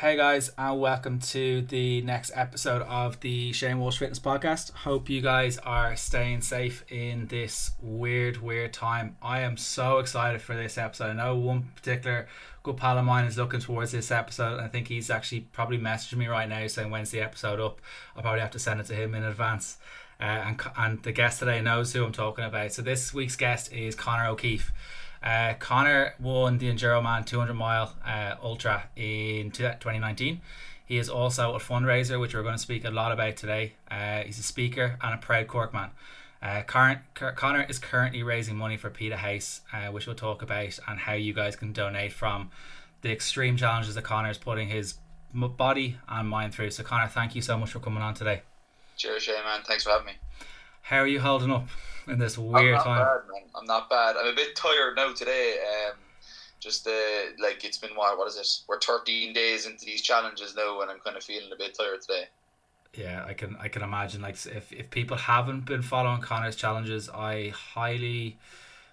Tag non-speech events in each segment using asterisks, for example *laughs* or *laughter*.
Hey guys, and welcome to the next episode of the Shane Walsh Fitness Podcast. Hope you guys are staying safe in this weird, weird time. I am so excited for this episode. I know one particular good pal of mine is looking towards this episode, I think he's actually probably messaging me right now saying when's the episode up. I'll probably have to send it to him in advance. Uh, and, and the guest today knows who I'm talking about. So this week's guest is Conor O'Keeffe. Uh, Conor won the Enduroman 200 mile uh, ultra in 2019. He is also a fundraiser, which we're going to speak a lot about today. Uh, he's a speaker and a proud Corkman. Uh, current, Conor is currently raising money for Pieta House, uh, which we'll talk about, and how you guys can donate from the extreme challenges that Conor is putting his body and mind through. So, Conor, thank you so much for coming on today. Cheers, Shay, man. Thanks for having me. How are you holding up? In this weird I'm time. Bad, man. I'm not bad. I'm a bit tired now today. Um, just uh, like it's been what? What is it? We're 13 days into these challenges now, and I'm kind of feeling a bit tired today. Yeah, I can I can imagine. Like if if people haven't been following Conor's challenges, I highly.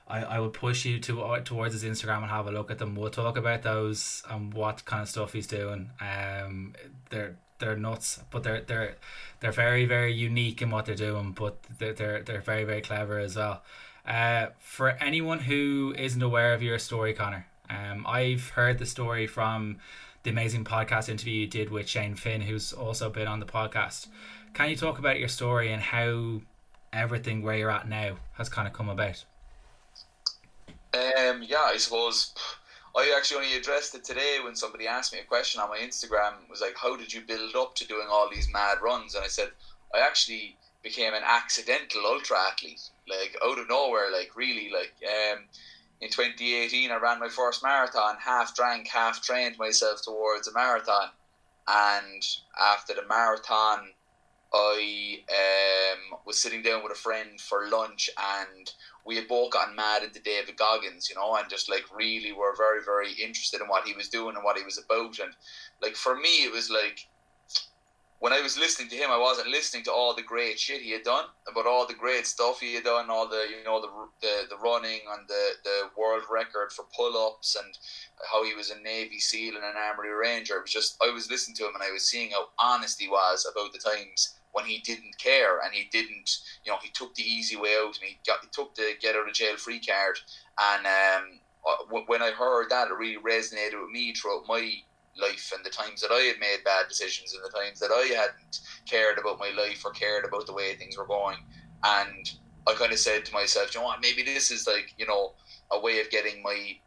I, I would push you to uh, towards his Instagram and have a look at them. We'll talk about those and what kind of stuff he's doing. Um, they're they're nuts, but they're they're they're very very unique in what they're doing, but they're they're, they're very very clever as well. Uh, for anyone who isn't aware of your story, Conor, um, I've heard the story from the amazing podcast interview you did with Shane Finn, who's also been on the podcast. Can you talk about your story and how everything where you're at now has kind of come about? Um, yeah, I suppose I actually only addressed it today when somebody asked me a question on my Instagram. Was like, "How did you build up to doing all these mad runs?" And I said, "I actually became an accidental ultra athlete, like out of nowhere, like really, like." Um, in 2018, I ran my first marathon, half drank, half trained myself towards a marathon. And after the marathon, I um, was sitting down with a friend for lunch and we had both gotten mad into David Goggins, you know, and just like really were very, very interested in what he was doing and what he was about. And like for me, it was like when I was listening to him, I wasn't listening to all the great shit he had done, but all the great stuff he had done, all the you know the the, the running and the, the world record for pull ups and how he was a Navy SEAL and an Army Ranger. It was just I was listening to him and I was seeing how honest he was about the times when he didn't care and he didn't, you know, he took the easy way out and he got he took the get out of jail free card. And um, when I heard that, it really resonated with me throughout my life and the times that I had made bad decisions and the times that I hadn't cared about my life or cared about the way things were going. And I kind of said to myself, you know what, maybe this is like, you know, a way of getting my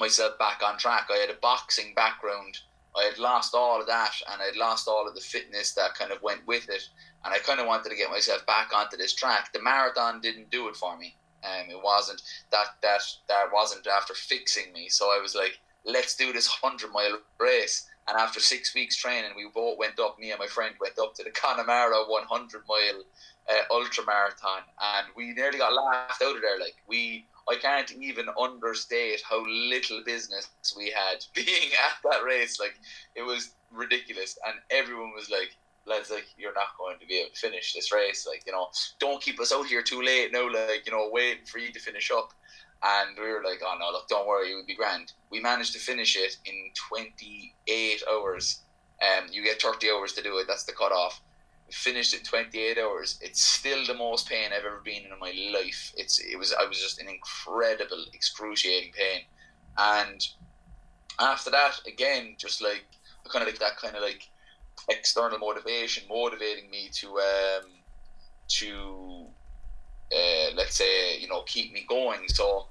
myself back on track. I had a boxing background I had lost all of that and I'd lost all of the fitness that kind of went with it. And I kind of wanted to get myself back onto this track. The marathon didn't do it for me. Um, it wasn't that that that wasn't after fixing me. So I was like, let's do this hundred mile race. And after six weeks training, we both went up. Me and my friend went up to the *laughs* Connemara 100 mile uh, ultra marathon, and we nearly got laughed out of there. Like we I can't even understate how little business we had *laughs* being at that race. Like it was ridiculous, and everyone was like, "Lads, like you're not going to be able to finish this race. Like you know, don't keep us out here too late. No, like you know, waiting for you to finish up." And we were like, "Oh no, look, don't worry, it would be grand." We managed to finish it in 28 hours. Um, you get 30 hours to do it. That's the cutoff finished in 28 hours. It's still the most pain I've ever been in my life. It's it was I was just in incredible, excruciating pain, and after that, again, just like kind of like that kind of like external motivation, motivating me to um to uh, let's say you know keep me going. So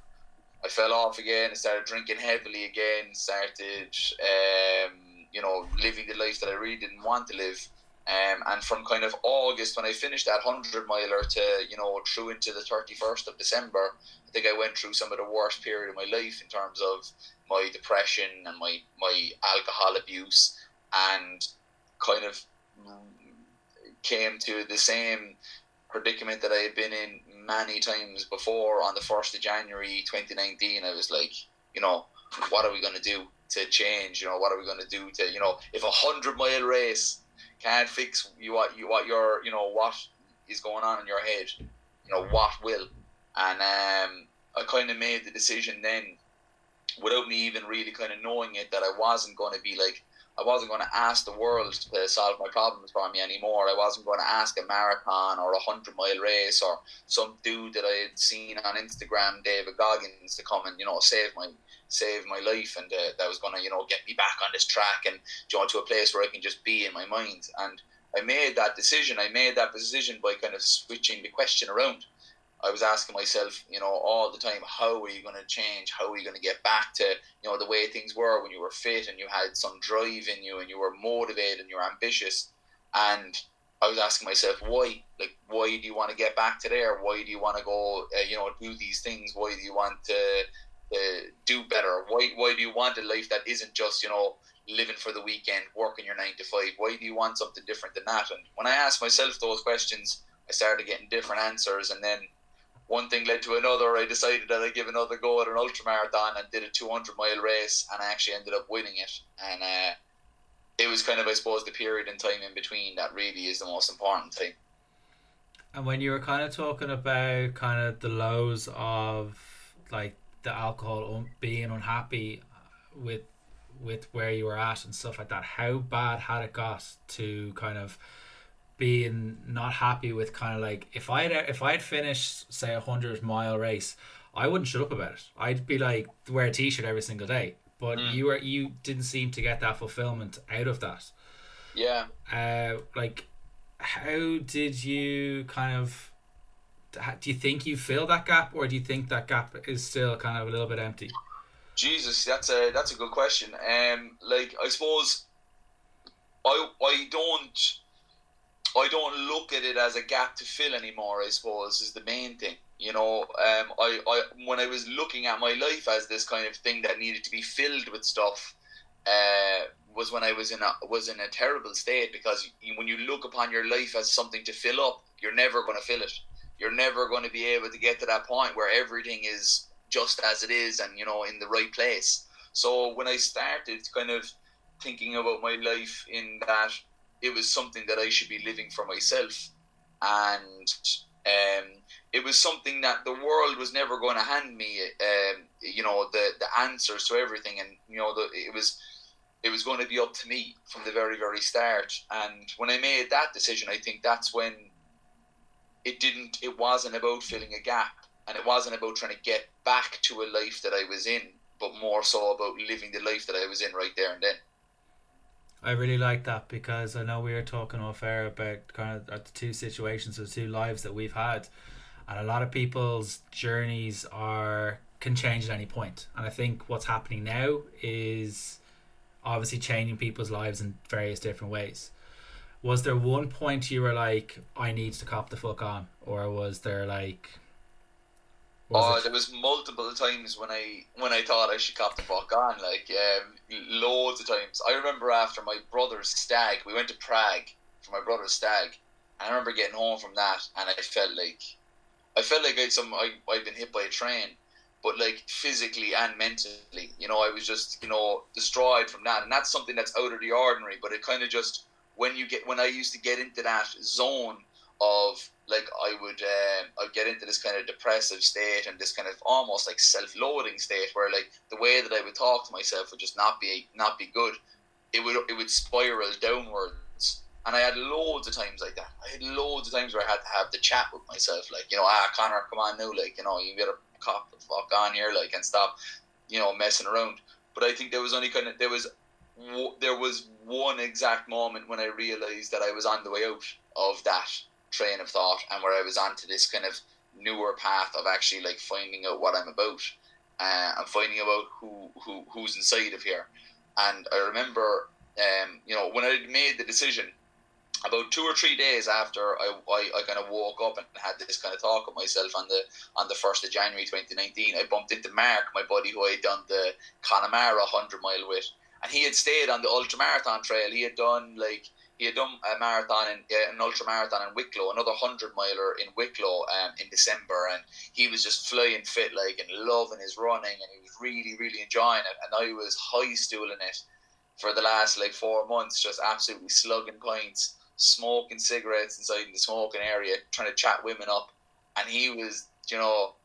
I fell off again. I started drinking heavily again. Started um, you know living the life that I really didn't want to live um, and from kind of August when I finished that hundred miler to you know through into the thirty first of December, I think I went through some of the worst period of my life in terms of my depression and my my alcohol abuse, and kind of came to the same predicament that I had been in many times before. On the first of January, twenty nineteen, I was like, you know, what are we going to do to change? You know, what are we going to do to you know, if a hundred mile race can't fix you what you what your you know what is going on in your head. You know what will, and um, I kind of made the decision then, without me even really kind of knowing it, that I wasn't going to be like I wasn't going to ask the world to solve my problems for me anymore. I wasn't going to ask a marathon or a hundred mile race or some dude that I had seen on Instagram, David Goggins, to come and you know save my save my life and uh, that was going to you know get me back on this track and know to a place where I can just be in my mind. And I made that decision. I made that decision by kind of switching the question around. I was asking myself, you know, all the time, how are you going to change? How are you going to get back to, you know, the way things were when you were fit and you had some drive in you and you were motivated and you were ambitious? And I was asking myself, why? Like, why do you want to get back to there? Why do you want to go, uh, you know, do these things? Why do you want to uh, do better? Why, why do you want a life that isn't just, you know, living for the weekend, working your nine to five? Why do you want something different than that? And when I asked myself those questions, I started getting different answers. And then one thing led to another. I decided that I'd give another go at an ultra marathon and did a 200 mile race, and I actually ended up winning it. And uh, it was kind of, I suppose, the period in time in between that really is the most important thing. And when you were kind of talking about kind of the lows of like the alcohol being unhappy with with where you were at and stuff like that, how bad had it got to kind of being not happy with kind of like if I had if I'd finished say a hundred mile race, I wouldn't shut up about it. I'd be like wear a t shirt every single day. But mm. you were you didn't seem to get that fulfillment out of that. Yeah. Uh, like, how did you kind of? Do you think you fill that gap, or do you think that gap is still kind of a little bit empty? Jesus, that's a that's a good question. Um, like I suppose I I don't I don't look at it as a gap to fill anymore. I suppose is the main thing. You know, um, I, I when I was looking at my life as this kind of thing that needed to be filled with stuff, uh, was when I was in a was in a terrible state because when you look upon your life as something to fill up, you're never going to fill it. You're never going to be able to get to that point where everything is just as it is and you know in the right place. So when I started kind of thinking about my life in that it was something that I should be living for myself, and um, it was something that the world was never going to hand me. Um, you know the the answers to everything, and you know the, it was it was going to be up to me from the very very start. And when I made that decision, I think that's when it didn't. It wasn't about filling a gap, and it wasn't about trying to get back to a life that I was in, but more so about living the life that I was in right there and then. I really like that because I know we were talking off air about kind of uh, the two situations, the two lives that we've had, and a lot of people's journeys are can change at any point. And I think what's happening now is obviously changing people's lives in various different ways. Was there one point you were like, I need to cop the fuck on, or was there like oh, it? there was multiple times when I when I thought I should cop the fuck on, like um, loads of times. I remember after my brother's stag, we went to Prague for my brother's stag. And I remember getting home from that, and I felt like I felt like I'd some I, I'd been hit by a train, but like physically and mentally, you know, I was just you know destroyed from that, and that's something that's out of the ordinary. But it kind of just when you get when I used to get into that zone of like I would um, I'd get into this kind of depressive state and this kind of almost like self-loathing state where like the way that I would talk to myself would just not be not be good. It would it would spiral downwards, and I had loads of times like that. I had loads of times where I had to have the chat with myself, like you know, ah Conor, come on now, like you know, you better cop the fuck on here, like and stop, you know, messing around. But I think there was only kind of there was there was one exact moment when I realized that I was on the way out of that train of thought and where I was onto this kind of newer path of actually like finding out what I'm about uh, and finding out who, who who's inside of here. And I remember, um, you know, when I made the decision, about two or three days after I, I, I kind of woke up and had this kind of talk with myself on the on the first of January 2019, I bumped into Mark, my buddy who I had done the Connemara 100 mile with, and he had stayed on the ultra marathon trail. He had done like he had done a marathon and uh, an ultra marathon in Wicklow, another hundred miler in Wicklow um, in December, and he was just flying fit like and loving his running, and he was really really enjoying it. And I was high stooling it for the last like four months, just absolutely slugging pints, smoking cigarettes inside the smoking area, trying to chat women up, and he was you know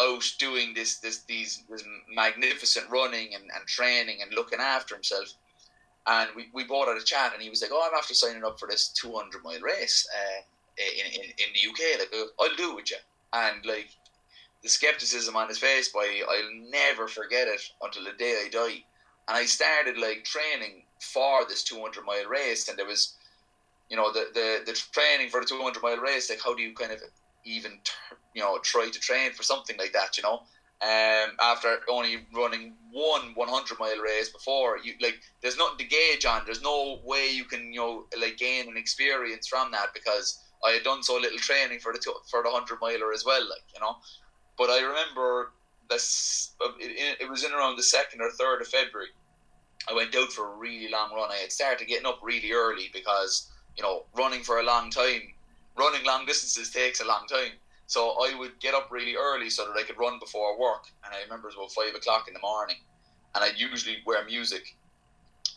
out doing this this these this magnificent running and, and training and looking after himself and we, we bought out a chat, and he was like, "Oh, I'm after signing up for this 200 mile race uh, in, in in the UK. Like, I'll do it with you." And like the skepticism on his face, boy, I'll never forget it until the day I die. And I started like training for this 200 mile race, and there was, you know, the the the training for the 200 mile race. Like, how do you kind of even, you know, try to train for something like that? You know, um, after only running one 100 mile race before you like there's nothing to gauge on there's no way you can you know like gain an experience from that because I had done so little training for the two, for the 100 miler as well like you know. But I remember this it, it was in around the 2nd or 3rd of February I went out for a really long run. I had started getting up really early because you know running for a long time running long distances takes a long time so I would get up really early so that I could run before work. And I remember it was about five o'clock in the morning. And I'd usually wear music,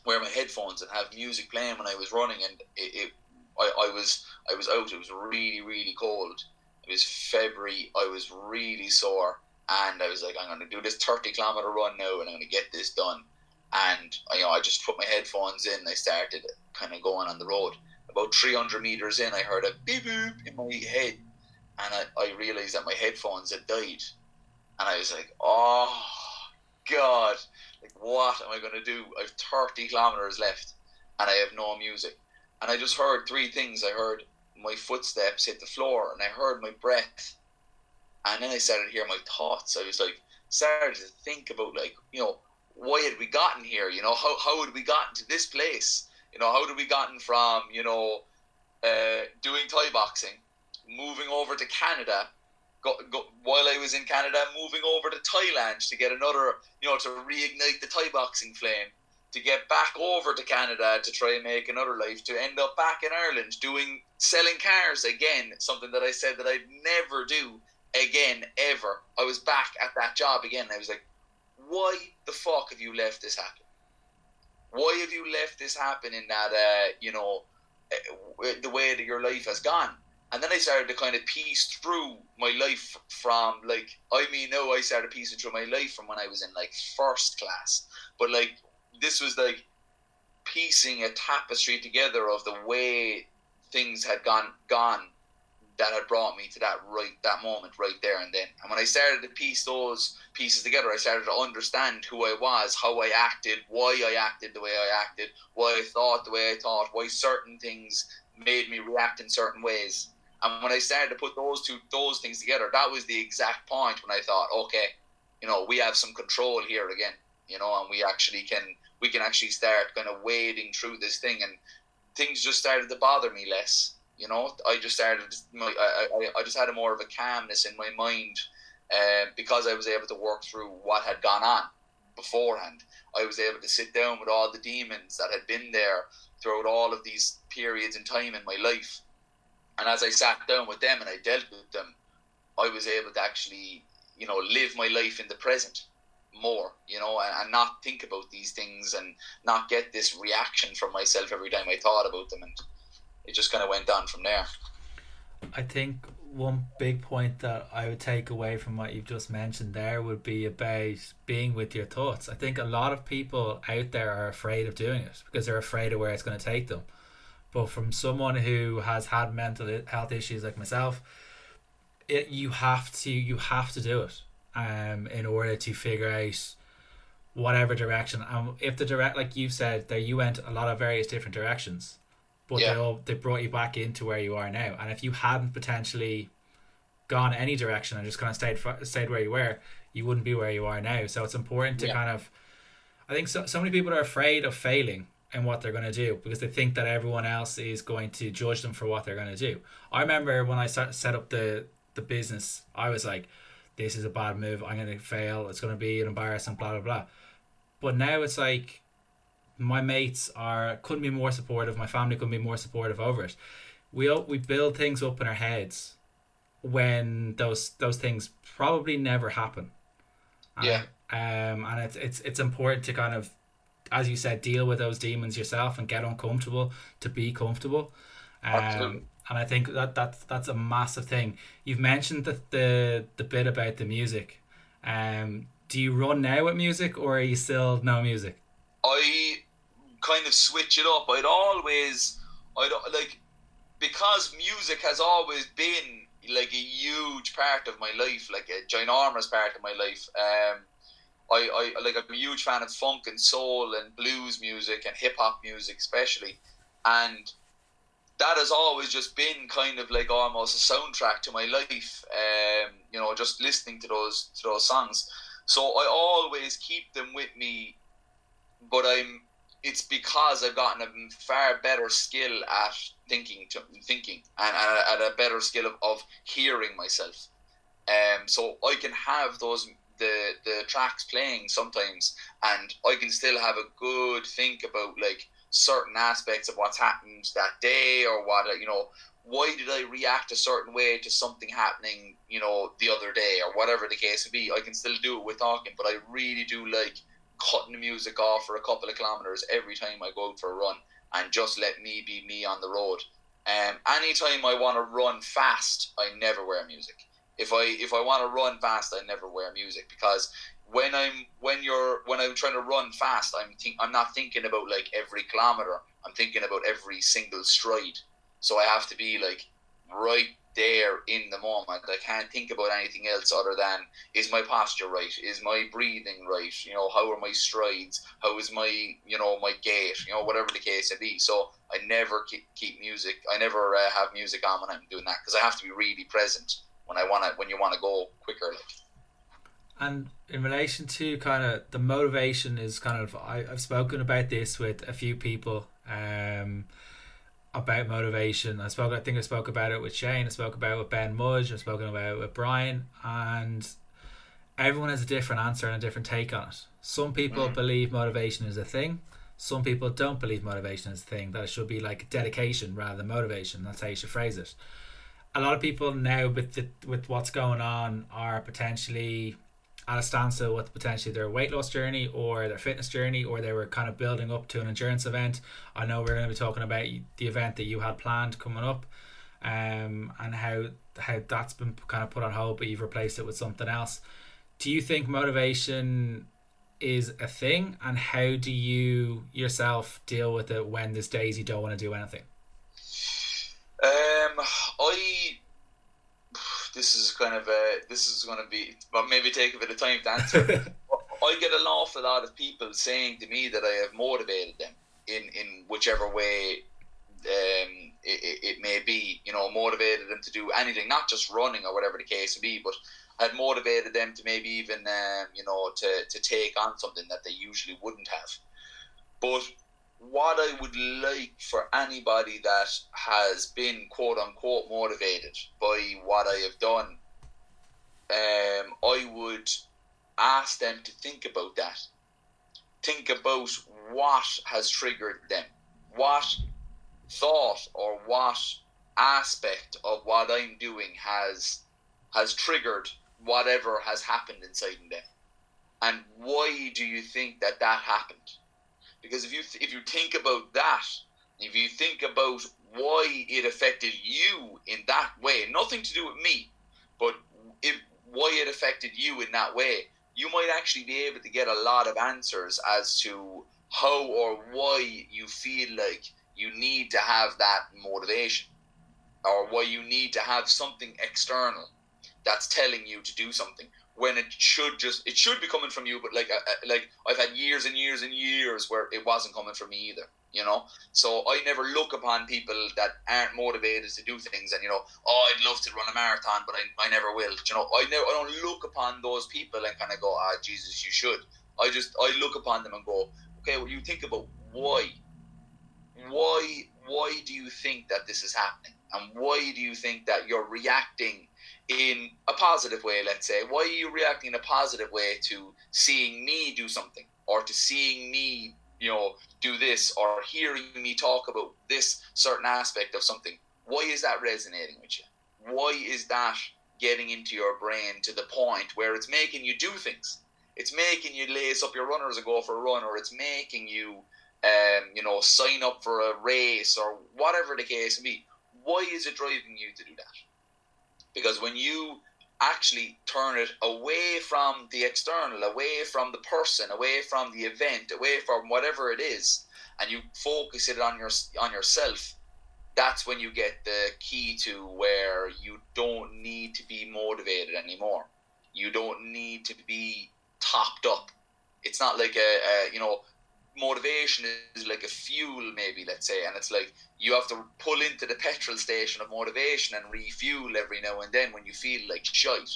wear my headphones and have music playing when I was running. And it, it I, I was I was out. It was really really cold. It was February. I was really sore, and I was like, I'm going to do this 30 kilometer run now, and I'm going to get this done. And you know, I just put my headphones in. I started kind of going on the road. About 300 meters in, I heard a beep boop in my head and I, I realized that my headphones had died, and I was like, oh god, like what am I gonna do? I've thirty kilometers left, and I have no music, and I just heard three things. I heard my footsteps hit the floor, and I heard my breath, and then I started to hear my thoughts. I was like, started to think about like, you know, why had we gotten here? You know, how how had we gotten to this place? You know, how did we gotten from you know uh, doing Thai boxing moving over to Canada. While I was in Canada, moving over to Thailand to get another, you know, to reignite the Thai boxing flame, to get back over to Canada to try and make another life, to end up back in Ireland doing selling cars again, something that I said that I'd never do again ever. I was back at that job again. I was like, why the fuck have you left this happen? Why have you left this happen in that, uh, you know, uh, the way that your life has gone? And then I started to kind of piece through my life from like I mean no I started piecing through my life from when I was in like first class. But like this was like piecing a tapestry together of the way things had gone gone that had brought me to that right that moment right there and then. And when I started to piece those pieces together I started to understand who I was how I acted why I acted the way I acted why I thought the way I thought why certain things made me react in certain ways and when I started to put those two those things together, that was the exact point when I thought, okay, you know, we have some control here again, you know, and we actually can we can actually start kind of wading through this thing, and things just started to bother me less. You know, I just started, my, I, I, just had a more of a calmness in my mind uh, because I was able to work through what had gone on beforehand. I was able to sit down with all the demons that had been there throughout all of these periods in time in my life and as I sat down with them and I dealt with them, I was able to actually, you know, live my life in the present more, you know, and, and not think about these things and not get this reaction from myself every time I thought about them. And it just kind of went on from there. I think one big point that I would take away from what you've just mentioned there would be about being with your thoughts. I think a lot of people out there are afraid of doing it because they're afraid of where it's going to take them. But from someone who has had mental health issues like myself, it you have to you have to do it um in order to figure out whatever direction. And um, if the direct like you said there you went a lot of various different directions, but yeah. they all they brought you back into where you are now. And if you hadn't potentially gone any direction and just kind of stayed stayed where you were, you wouldn't be where you are now. So it's important to yeah. kind of I think so, so many people are afraid of failing and what they're going to do because they think that everyone else is going to judge them for what they're going to do. I remember when I set up the the business, I was like, "This is a bad move. I'm going to fail. It's going to be an embarrassment." Blah blah blah. But now it's like my mates are couldn't be more supportive. My family couldn't be more supportive over it. We we build things up in our heads when those those things probably never happen. Yeah. Um, and it's it's it's important to kind of as you said, deal with those demons yourself and get uncomfortable to be comfortable. Um, and I think that that's that's a massive thing. You've mentioned the the, the bit about the music. Um, do you run now with music, or are you still no music? I kind of switch it up. I'd always, I'd like, because music has always been like a huge part of my life, like a ginormous part of my life. Um, I, I like I'm a huge fan of funk and soul and blues music and hip hop music especially, and that has always just been kind of like almost a soundtrack to my life. Um, you know, just listening to those to those songs. So I always keep them with me, but I'm. It's because I've gotten a far better skill at thinking, to, thinking, and at a better skill of, of hearing myself. Um, so I can have those the the tracks playing sometimes, and I can still have a good think about like certain aspects of what's happened that day or what you know why did I react a certain way to something happening, you know, the other day or whatever the case may be. I can still do it with talking, but I really do like cutting the music off for a couple of kilometers every time I go out for a run and just let me be me on the road. Um, anytime I want to run fast, I never wear music. If I if I want to run fast, I never wear music because when I'm when you're when I'm trying to run fast, I'm think I'm not thinking about like every kilometer. I'm thinking about every single stride. So I have to be like right there in the moment. I can't think about anything else other than is my posture right? Is my breathing right? You know, how are my strides? How is my you know my gait? You know, whatever the case may be. So I never keep, music. I never uh, have music on when I'm doing that because I have to be really present when I want to when you want to go quicker. Like. And in relation to kind of the motivation is kind of I, I've spoken about this with a few people um, about motivation. I spoke I think I spoke about it with Shane, I spoke about it with Ben Mudge, I've spoken about it with Brian and everyone has a different answer and a different take on it. Some people mm. believe motivation is a thing. Some people don't believe motivation is a thing, that it should be like dedication rather than motivation. That's how you should phrase it. A lot of people now with the, with what's going on are potentially at a standstill with potentially their weight loss journey or their fitness journey, or they were kind of building up to an endurance event. I know we're going to be talking about the event that you had planned coming up, um, and how how that's been kind of put on hold, but you've replaced it with something else. Do you think motivation is a thing, and how do you yourself deal with it when there's days you don't want to do anything? Um, I this is kind of a this is going to be but maybe take a bit of time to answer. *laughs* I get an awful lot of people saying to me that I have motivated them in in whichever way um, it, it, may be. You know, motivated them to do anything, not just running or whatever the case may be, but had motivated them to maybe even um, you know to to take on something that they usually wouldn't have. But what I would like for anybody that has been quote unquote motivated by what I have done, um, I would ask them to think about that. Think about what has triggered them, what thought or what aspect of what I'm doing has has triggered whatever has happened inside them, and why do you think that that happened? Because if you th- if you think about that, if you think about why it affected you in that way, nothing to do with me, but if, why it affected you in that way, you might actually be able to get a lot of answers as to how or why you feel like you need to have that motivation or why you need to have something external that's telling you to do something when it should just it should be coming from you but like uh, uh, like I've had years and years and years where it wasn't coming from me either you know? So I never look upon people that aren't motivated to do things and you know oh I'd love to run a marathon but I, I never will you know? I never I don't look upon those people and kind of go ah Jesus you should. I just I look upon them and go okay well you think about why. Why why do you think that this is happening? And why do you think that you're reacting in a positive way, let's say, why are you reacting in a positive way to seeing me do something or to seeing me, you know, do this or hearing me talk about this certain aspect of something? Why is that resonating with you? Why is that getting into your brain to the point where it's making you do things? It's making you lace up your runners and go for a run, or it's making you, um, you know, sign up for a race or whatever the case may be. Why is it driving you to do that? Because when you actually turn it away from the external, away from the person, away from the event, away from whatever it is, and you focus it on your on yourself, that's when you get the key to where you don't need to be motivated anymore. You don't need to be topped up. It's not like a, a you know motivation is like a fuel maybe let's say and it's like you have to pull into the petrol station of motivation and refuel every now and then when you feel like shite.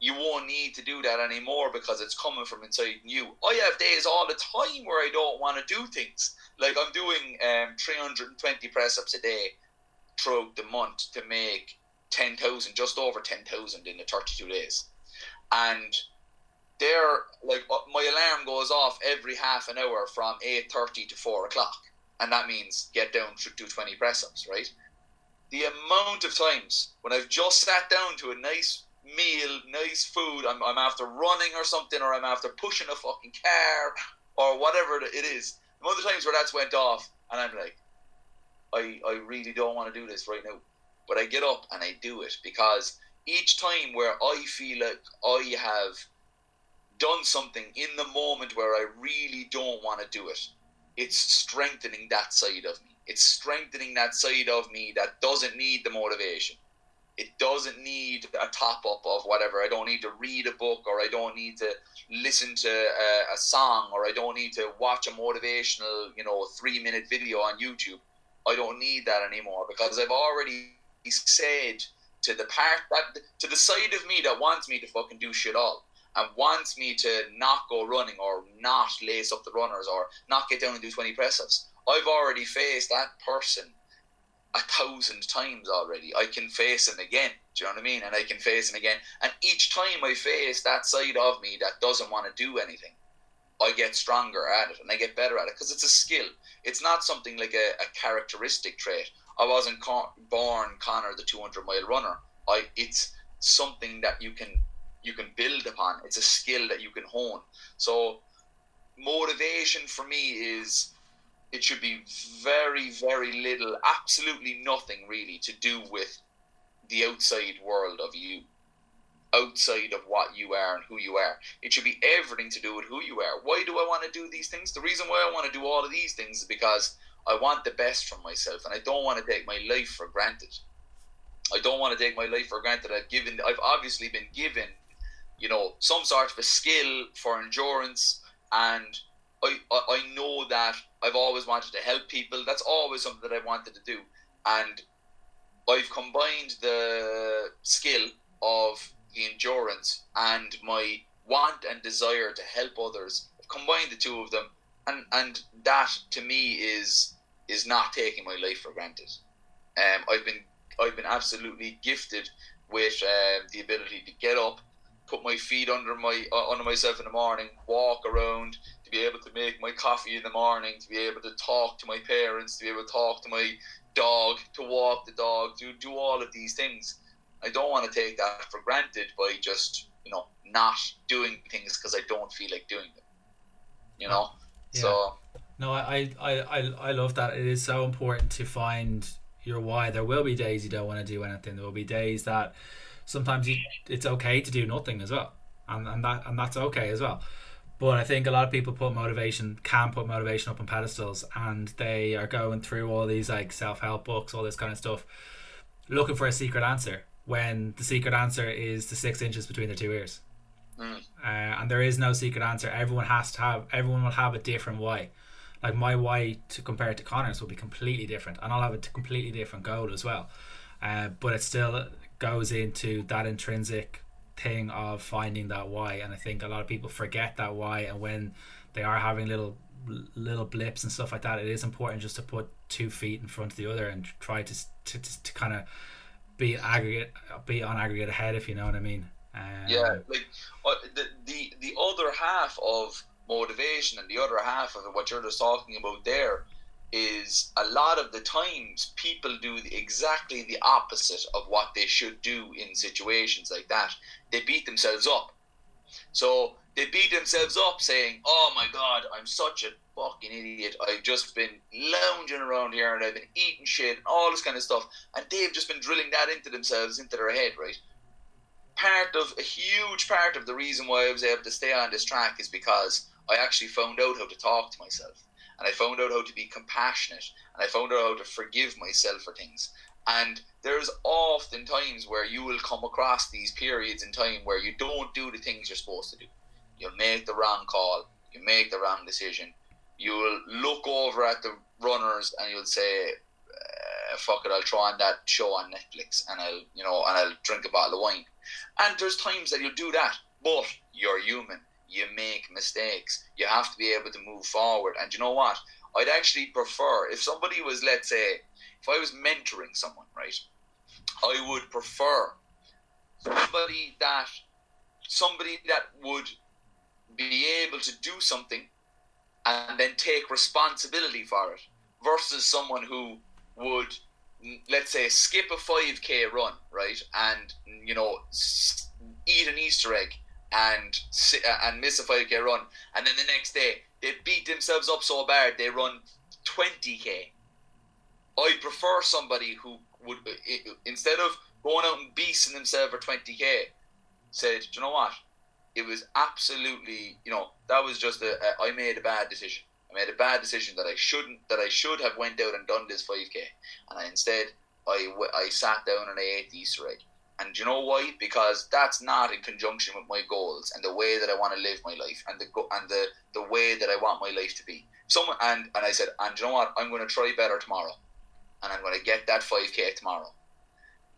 You won't need to do that anymore because it's coming from inside you. I have days all the time where i don't want to do things. Like i'm doing um, 320 press-ups a day throughout the month to make 10,000 just over 10,000 in the 32 days. And there like uh, my alarm goes off every half an hour from 8.30 to 4 o'clock and that means get down to do 20 press-ups right? The amount of times when i've just sat down to a nice meal nice food i'm, I'm after running or something or i'm after pushing a fucking car or whatever it is the amount of times where that's went off and i'm like i i really don't want to do this right now. But i get up and i do it because each time where i feel like i have done something in the moment where I really don't want to do it, it's strengthening that side of me. It's strengthening that side of me that doesn't need the motivation. It doesn't need a top up of whatever. I don't need to read a book or I don't need to listen to a, a song or I don't need to watch a motivational, you know, three minute video on YouTube. I don't need that anymore because I've already said to the part that to the side of me that wants me to fucking do shit all and wants me to not go running or not lace up the runners or not get down and do 20 press ups, I've already faced that person a thousand times already. I can face him again. Do you know what I mean? And I can face him again. And each time I face that side of me that doesn't want to do anything, I get stronger at it and I get better at it because it's a skill. It's not something like a, a characteristic trait. I wasn't con- born Conor the 200 mile runner. I it's something that you can you can build upon. It's a skill that you can hone. So motivation for me is it should be very very little absolutely nothing really to do with the outside world of you outside of what you are and who you are. It should be everything to do with who you are. Why do i want to do these things? The reason why i want to do all of these things is because i want the best from myself and i don't want to take my life for granted. I don't want to take my life for granted. I've given i've obviously been given you know, some sort of a skill for endurance. And I, I, I know that I've always wanted to help people. That's always something that I wanted to do. And I've combined the skill of the endurance and my want and desire to help others. I've combined the two of them, and and that to me is is not taking my life for granted. Um, I've been I've been absolutely gifted with uh, the ability to get up put my feet under my uh, under myself in the morning, walk around, to be able to make my coffee in the morning, to be able to talk to my parents, to be able to talk to my dog, to walk the dog, to do all of these things. I don't want to take that for granted by just you know not doing things because I don't feel like doing them. You know, yeah. so. No, I, I, I, I love that. It is so important to find your why. There will be days you don't want to do anything. There will be days that sometimes you, it's okay to do nothing as well, and and that and that's okay as well. But I think a lot of people put motivation can put motivation up on pedestals, and they are going through all these like self help books, all this kind of stuff, looking for a secret answer. When the secret answer is the six inches between their two ears, mm. uh, and there is no secret answer. Everyone has to have. Everyone will have a different why. Like my why to compare it to Conor's will be completely different, and I'll have a completely different goal as well. Uh, but it's still goes into that intrinsic thing of finding that why. And i think a lot of people forget that why. And when they are having little little blips and stuff like that it is important just to put two feet in front of the other and try to to, to, to kind of be aggregate be on aggregate ahead if you know what i mean. Um, yeah like uh, the, the the other half of motivation and the other half of what you're just talking about there is a lot of the times people do exactly the opposite of what they should do in situations like that. They beat themselves up. So they beat themselves up saying, Oh my god, I'm such a fucking idiot. I've just been lounging around here and I've been eating shit and all this kind of stuff. And they've just been drilling that into themselves, into their head, right? Part of a huge part of the reason why I was able to stay on this track is because I actually found out how to talk to myself and I found out how to be compassionate, and I found out how to forgive myself for things. And there's often times where you will come across these periods in time where you don't do the things you're supposed to do. You'll make the wrong call, you make the wrong decision. You'll look over at the runners and you'll say, uh, "Fuck it, I'll try on that show on Netflix and I'll, you know, and I'll drink a bottle of wine." And there's times that you'll do that, but you're human. You make mistakes. You have to be able to move forward. And you know what? I'd actually prefer if somebody was, let's say, if I was mentoring someone, right? I would prefer somebody that somebody that would be able to do something and then take responsibility for it versus someone who would let's say skip a 5k run right and you know eat an easter egg and uh, and miss a 5k run and then the next day they beat themselves up so bad they run 20k I prefer somebody who would, uh, instead of going out and beasting themselves for 20k, said, Do you know what? It was absolutely, you know, that was just a, a I made a bad decision. I made a bad decision that I shouldn't, that I should have went out and done this 5k. And I instead, I, I sat down and I ate the Easter egg. And you know why? Because that's not in conjunction with my goals and the way that I want to live my life and the and the, the way that I want my life to be. Someone and, and I said, and you know what? I'm going to try better tomorrow and I'm going to get that 5k tomorrow.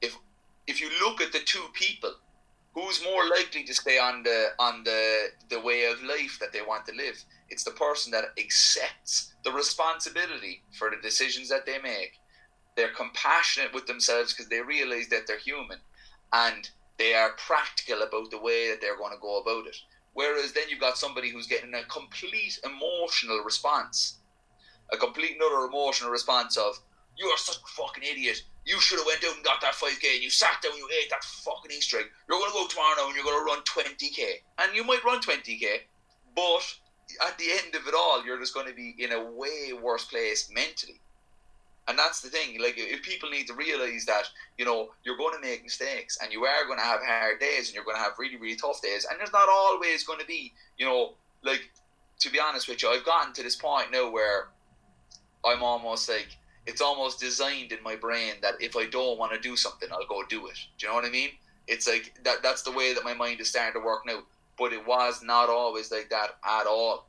If if you look at the two people, who's more likely to stay on the on the the way of life that they want to live? It's the person that accepts the responsibility for the decisions that they make. They're compassionate with themselves because they realize that they're human, and they are practical about the way that they're going to go about it. Whereas then you've got somebody who's getting a complete emotional response, a complete another emotional response of you are such a fucking idiot. You should have went out and got that 5k and you sat down and you ate that fucking Easter egg. You're going to go tomorrow now and you're going to run 20k. And you might run 20k, but at the end of it all, you're just going to be in a way worse place mentally. And that's the thing. Like, if people need to realize that, you know, you're going to make mistakes and you are going to have hard days and you're going to have really, really tough days. And there's not always going to be, you know, like, to be honest with you, I've gotten to this point now where I'm almost like, it's almost designed in my brain that if I don't want to do something, I'll go do it. Do you know what I mean? It's like that. That's the way that my mind is starting to work now. But it was not always like that at all.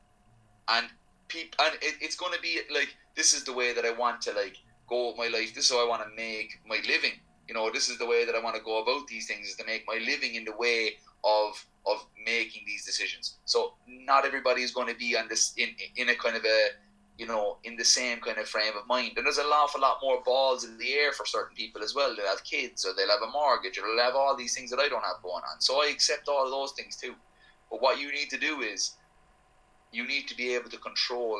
And people, and it, it's going to be like this is the way that I want to like go with my life. This is how I want to make my living. You know, this is the way that I want to go about these things is to make my living in the way of of making these decisions. So not everybody is going to be on this in in a kind of a you know, in the same kind of frame of mind. And there's an awful lot more balls in the air for certain people as well. They'll have kids or they'll have a mortgage or they'll have all these things that I don't have going on. So I accept all those things too. But what you need to do is you need to be able to control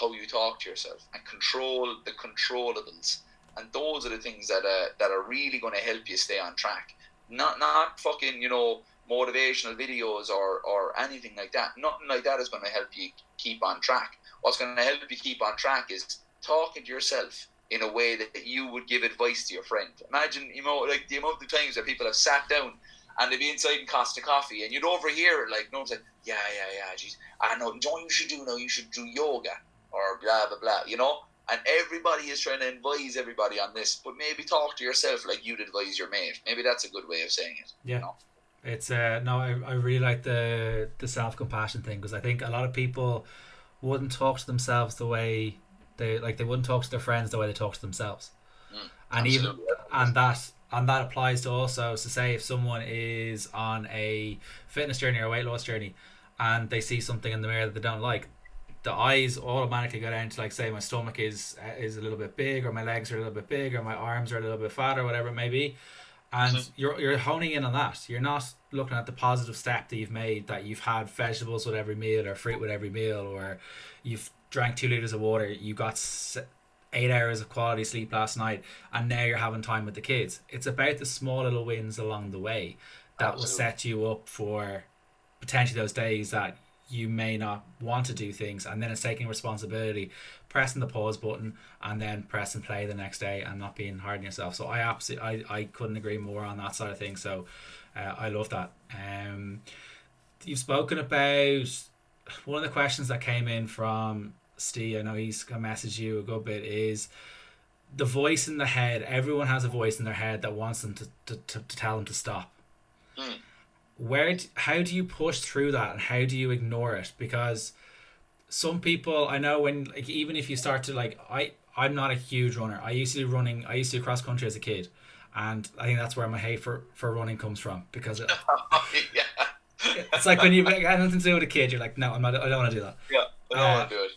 how you talk to yourself and control the controllables. And those are the things that uh, that are really going to help you stay on track. Not not fucking you know motivational videos or or anything like that. Nothing like that is going to help you keep on track what's going to help you keep on track is talking to yourself in a way that you would give advice to your friend. Imagine, you know, like the amount of times that people have sat down and they'd be inside in Costa Coffee and you'd overhear like, no one's like, yeah, yeah, yeah, geez, I know, you know you should do now? You should do yoga or blah, blah, blah, you know? And everybody is trying to advise everybody on this, but maybe talk to yourself like you'd advise your mate. Maybe that's a good way of saying it. Yeah. You know? It's uh no, I, I really like the the self compassion thing because I think a lot of people wouldn't talk to themselves the way they like they wouldn't talk to their friends the way they talk to themselves. Mm, and even and that and that applies to also to say if someone is on a fitness journey or a weight loss journey and they see something in the mirror that they don't like the eyes automatically go down to like say my stomach is uh, is a little bit big or my legs are a little bit big or my arms are a little bit fat or whatever it may be. And you're you're honing in on that. You're not looking at the positive step that you've made that you've had vegetables with every meal or fruit with every meal or you've drank two liters of water. You got eight hours of quality sleep last night and now you're having time with the kids. It's about the small little wins along the way that Absolutely. will set you up for potentially those days that you may not want to do things and then it's taking responsibility pressing the pause button and then press and play the next day and not being hard on yourself so i absolutely i, I couldn't agree more on that side of things so uh, I love that. Um, you've spoken about one of the questions that came in from Steve, I know he's gonna message you a good bit, is the voice in the head. Everyone has a voice in their head that wants them to, to, to, to tell them to stop. Mm. Where, d- how do you push through that, and how do you ignore it? Because some people, I know when, like, even if you start to like, I, I'm not a huge runner. I used to do running. I used to do cross country as a kid, and I think that's where my hate for, for running comes from because it, *laughs* yeah, it's like when you got nothing to do with a kid, you're like, no, I'm not. I don't want to do that. yeah. I don't Uh, want to do it.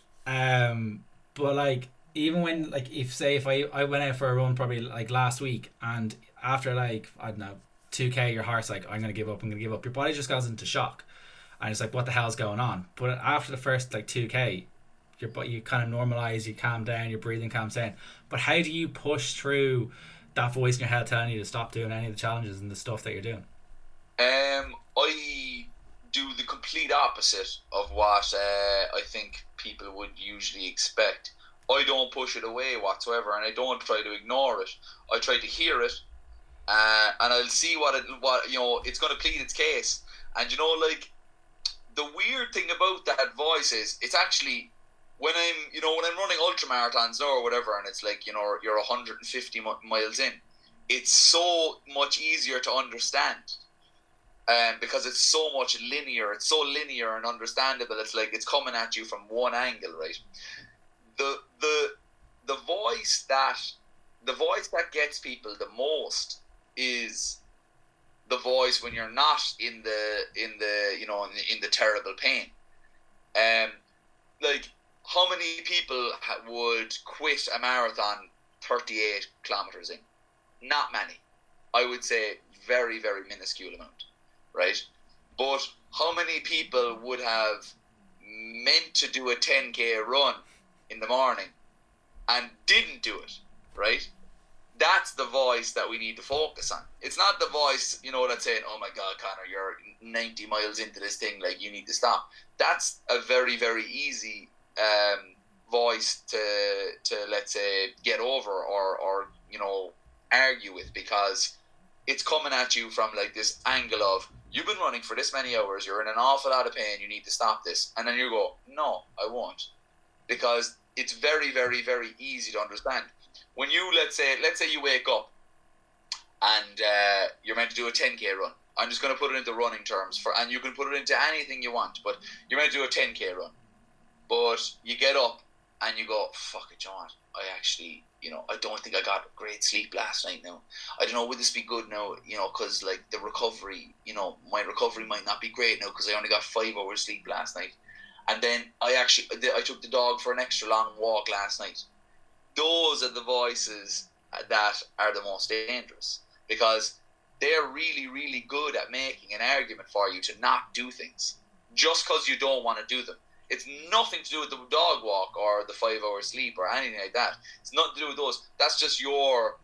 Um, but like even when like if say if I I went out for a run probably like last week and after like I don't know two k your heart's like I'm gonna give up I'm gonna give up. Your body just goes into shock. And it's like what the hell's going on? But after the first like two k your but you kind of normalize you calm down your breathing calms down. But how do you push through that voice in your head telling you to stop doing any of the challenges and the stuff that you're doing? Um, I do the complete opposite of what uh, I think people would usually expect. I don't push it away whatsoever, and I don't try to ignore it. I try to hear it, uh, and I'll see what it what you know. It's going to plead its case, and you know, like the weird thing about that voice is it's actually when I'm you know when I'm running ultra marathons or whatever, and it's like you know you're 150 miles in. It's so much easier to understand um, because it's so much linear. It's so linear and understandable. It's like it's coming at you from one angle, right? The the the voice that the voice that gets people the most is the voice when you're not in the in the you know in the, in the terrible pain. Um, like how many people would quit a marathon 38 kilometers in? Not many. I would say very very minuscule amount right? But how many people would have meant to do a 10k run in the morning and didn't do it, right? That's the voice that we need to focus on. It's not the voice, you know, that's saying, "Oh my God, Conor, you're 90 miles into this thing, like you need to stop." That's a very, very easy um, voice to to let's say get over or or you know argue with because it's coming at you from like this angle of you've been running for this many hours, you're in an awful lot of pain, you need to stop this. And then you go, no, I won't. Because it's very, very, very easy to understand. When you, let's say, let's say you wake up and uh, you're meant to do a 10k run. I'm just going to put it into running terms for, and you can put it into anything you want, but you're meant to do a 10k run. But you get up and you go, fuck it, John. I actually, you know, I don't think I got great sleep last night now. I don't know, would this be good now, you know, because like the recovery, you know, my recovery might not be great now because I only got five hours sleep last night. And then I actually, I took the dog for an extra long walk last night. Those are the voices that are the most dangerous because they're really, really good at making an argument for you to not do things just because you don't want to do them. It's nothing to do with the dog walk or the five hour sleep or anything like that. It's nothing to do with those. That's just your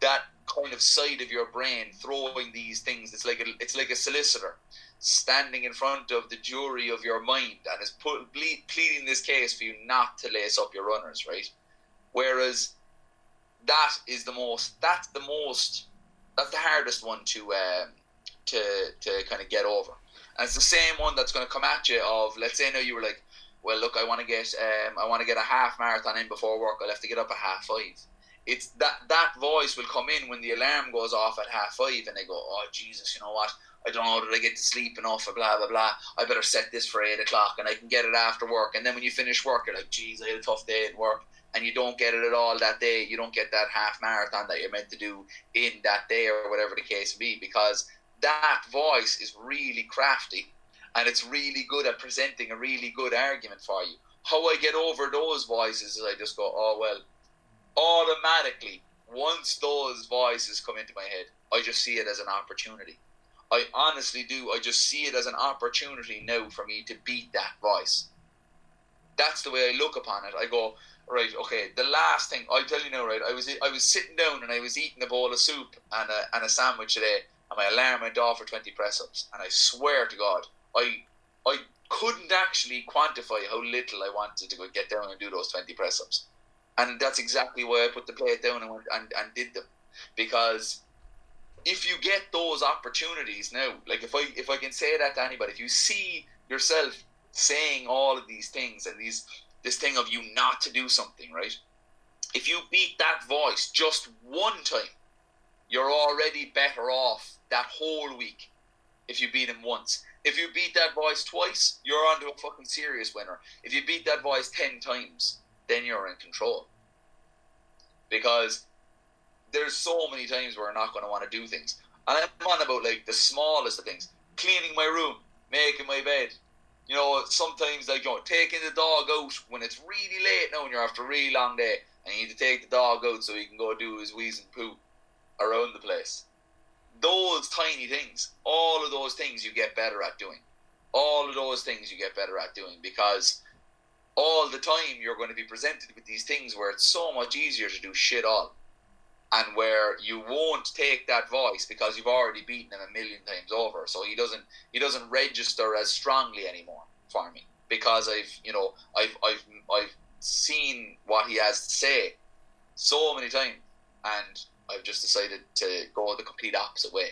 that kind of side of your brain throwing these things. It's like a, it's like a solicitor standing in front of the jury of your mind and is put, pleading this case for you not to lace up your runners, right? Whereas that is the most that's the most that's the hardest one to um, to to kind of get over. And it's the same one that's going to come at you of let's say now you were like, well look, I want to get um, I want to get a half marathon in before work. I'll have to get up at half five. It's that that voice will come in when the alarm goes off at half five, and they go, oh Jesus, you know what? I don't know did I get to sleep enough or blah blah blah. I better set this for eight o'clock, and I can get it after work. And then when you finish work, you're like, geez, I had a tough day at work and you don't get it at all that day, you don't get that half marathon that you're meant to do in that day or whatever the case may be, because that voice is really crafty and it's really good at presenting a really good argument for you. How I get over those voices is I just go, oh well, automatically once those voices come into my head, I just see it as an opportunity. I honestly do. I just see it as an opportunity now for me to beat that voice. That's the way I look upon it. I go, right, okay. The last thing I tell you now, right? I was I was sitting down and I was eating a bowl of soup and a, and a sandwich today, and my alarm went off for twenty press ups, and I swear to God, I I couldn't actually quantify how little I wanted to go get down and do those twenty press ups, and that's exactly why I put the plate down and went and, and did them, because if you get those opportunities now, like if I if I can say that to anybody, if you see yourself saying all of these things and these this thing of you not to do something, right? If you beat that voice just one time, you're already better off that whole week if you beat him once. If you beat that voice twice, you're onto a fucking serious winner. If you beat that voice ten times, then you're in control. Because there's so many times where I'm not going to want to do things. And I'm on about like the smallest of things. Cleaning my room, making my bed. You know, sometimes like you know, taking the dog out when it's really late now and you're after a really long day and you need to take the dog out so he can go do his wheeze and poo around the place. Those tiny things, all of those things you get better at doing. All of those things you get better at doing because all the time you're going to be presented with these things where it's so much easier to do shit all and where you won't take that voice because you've already beaten him a million times over. So he doesn't he doesn't register as strongly anymore for me because I've you know I've I've I've seen what he has to say so many times and I've just decided to go the complete opposite way.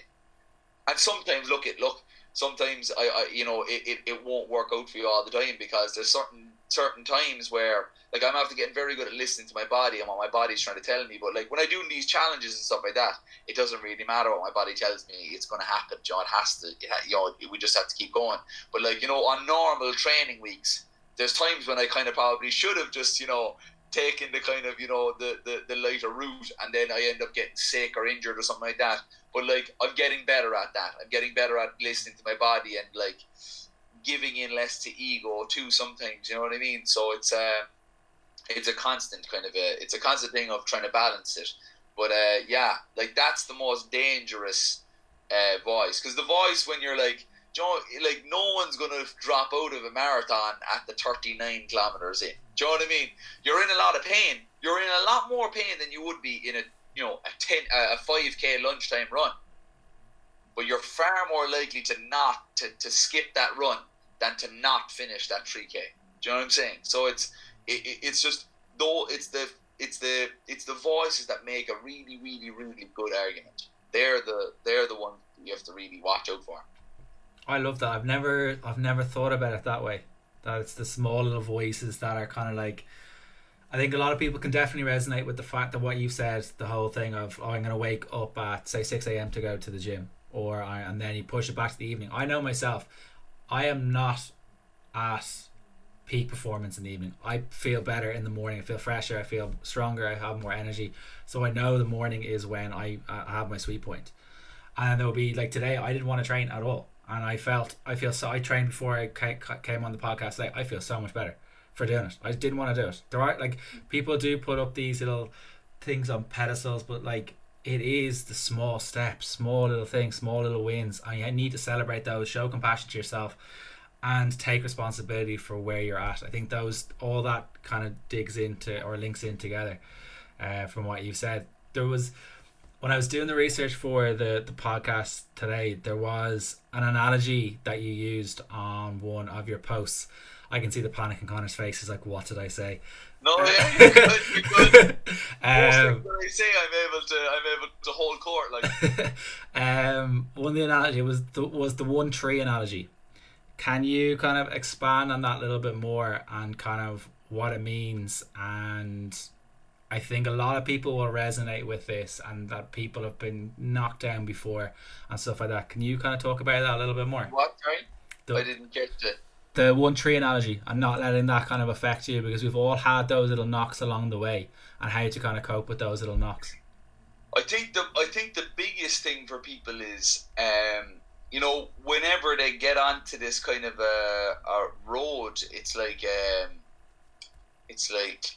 And sometimes look at look sometimes I, I you know it, it, it won't work out for you all the time because there's certain certain times where like I'm after getting very good at listening to my body and what my body's trying to tell me. But like when I do these challenges and stuff like that, it doesn't really matter what my body tells me. It's going to happen. You know, it has to. You know, we just have to keep going. But like you know, on normal training weeks, there's times when I kind of probably should have just you know taken the kind of you know the, the the lighter route, and then I end up getting sick or injured or something like that. But like I'm getting better at that. I'm getting better at listening to my body and like giving in less to ego too sometimes you know what i mean? So it's uh it's a constant kind of a it's a constant thing of trying to balance it. But uh yeah like that's the most dangerous uh voice. Because the voice when you're like you know, like no one's gonna drop out of a marathon at the 39 kilometers in. Do you know what i mean? You're in a lot of pain. You're in a lot more pain than you would be in a you know a 10 a 5k lunchtime run. But you're far more likely to not to, to skip that run than to not finish that 3k. Do you know what I'm saying? So it's it, it's just though it's the it's the it's the voices that make a really really really good argument. They're the they're the ones you have to really watch out for. I love that. I've never I've never thought about it that way. That it's the small little voices that are kind of like. I think a lot of people can definitely resonate with the fact that what you said, the whole thing of oh, I'm going to wake up at say six a.m. to go to the gym, or I, and then you push it back to the evening. I know myself. I am not at peak performance in the evening. I feel better in the morning. I feel fresher. I feel stronger. I have more energy. So I know the morning is when I, I have my sweet point. And there will be like today, I didn't want to train at all, and I felt I feel so. I trained before I came on the podcast today. I feel so much better for doing it. I didn't want to do it. There are like people do put up these little things on pedestals, but like it is the small steps, small little things, small little wins, and you need to celebrate those. Show compassion to yourself, and take responsibility for where you're at. I think those all that kind of digs into or links in together. Uh, from what you've said, there was when I was doing the research for the the podcast today, there was an analogy that you used on one of your posts. I can see the panic in Conor's face. He's like, "What did I say?" No, yeah, you're good. You're good. *laughs* um, I say I'm able to, I'm able to hold court. Like, *laughs* um, one of the analogy was the was the one tree analogy. Can you kind of expand on that a little bit more and kind of what it means? And I think a lot of people will resonate with this, and that people have been knocked down before and stuff like that. Can you kind of talk about that a little bit more? What? Sorry, the, I didn't get it the one tree analogy and not letting that kind of affect you because we've all had those little knocks along the way and how to kind of cope with those little knocks. I think the I think the biggest thing for people is um, you know whenever they get onto this kind of a, a road, it's like um, it's like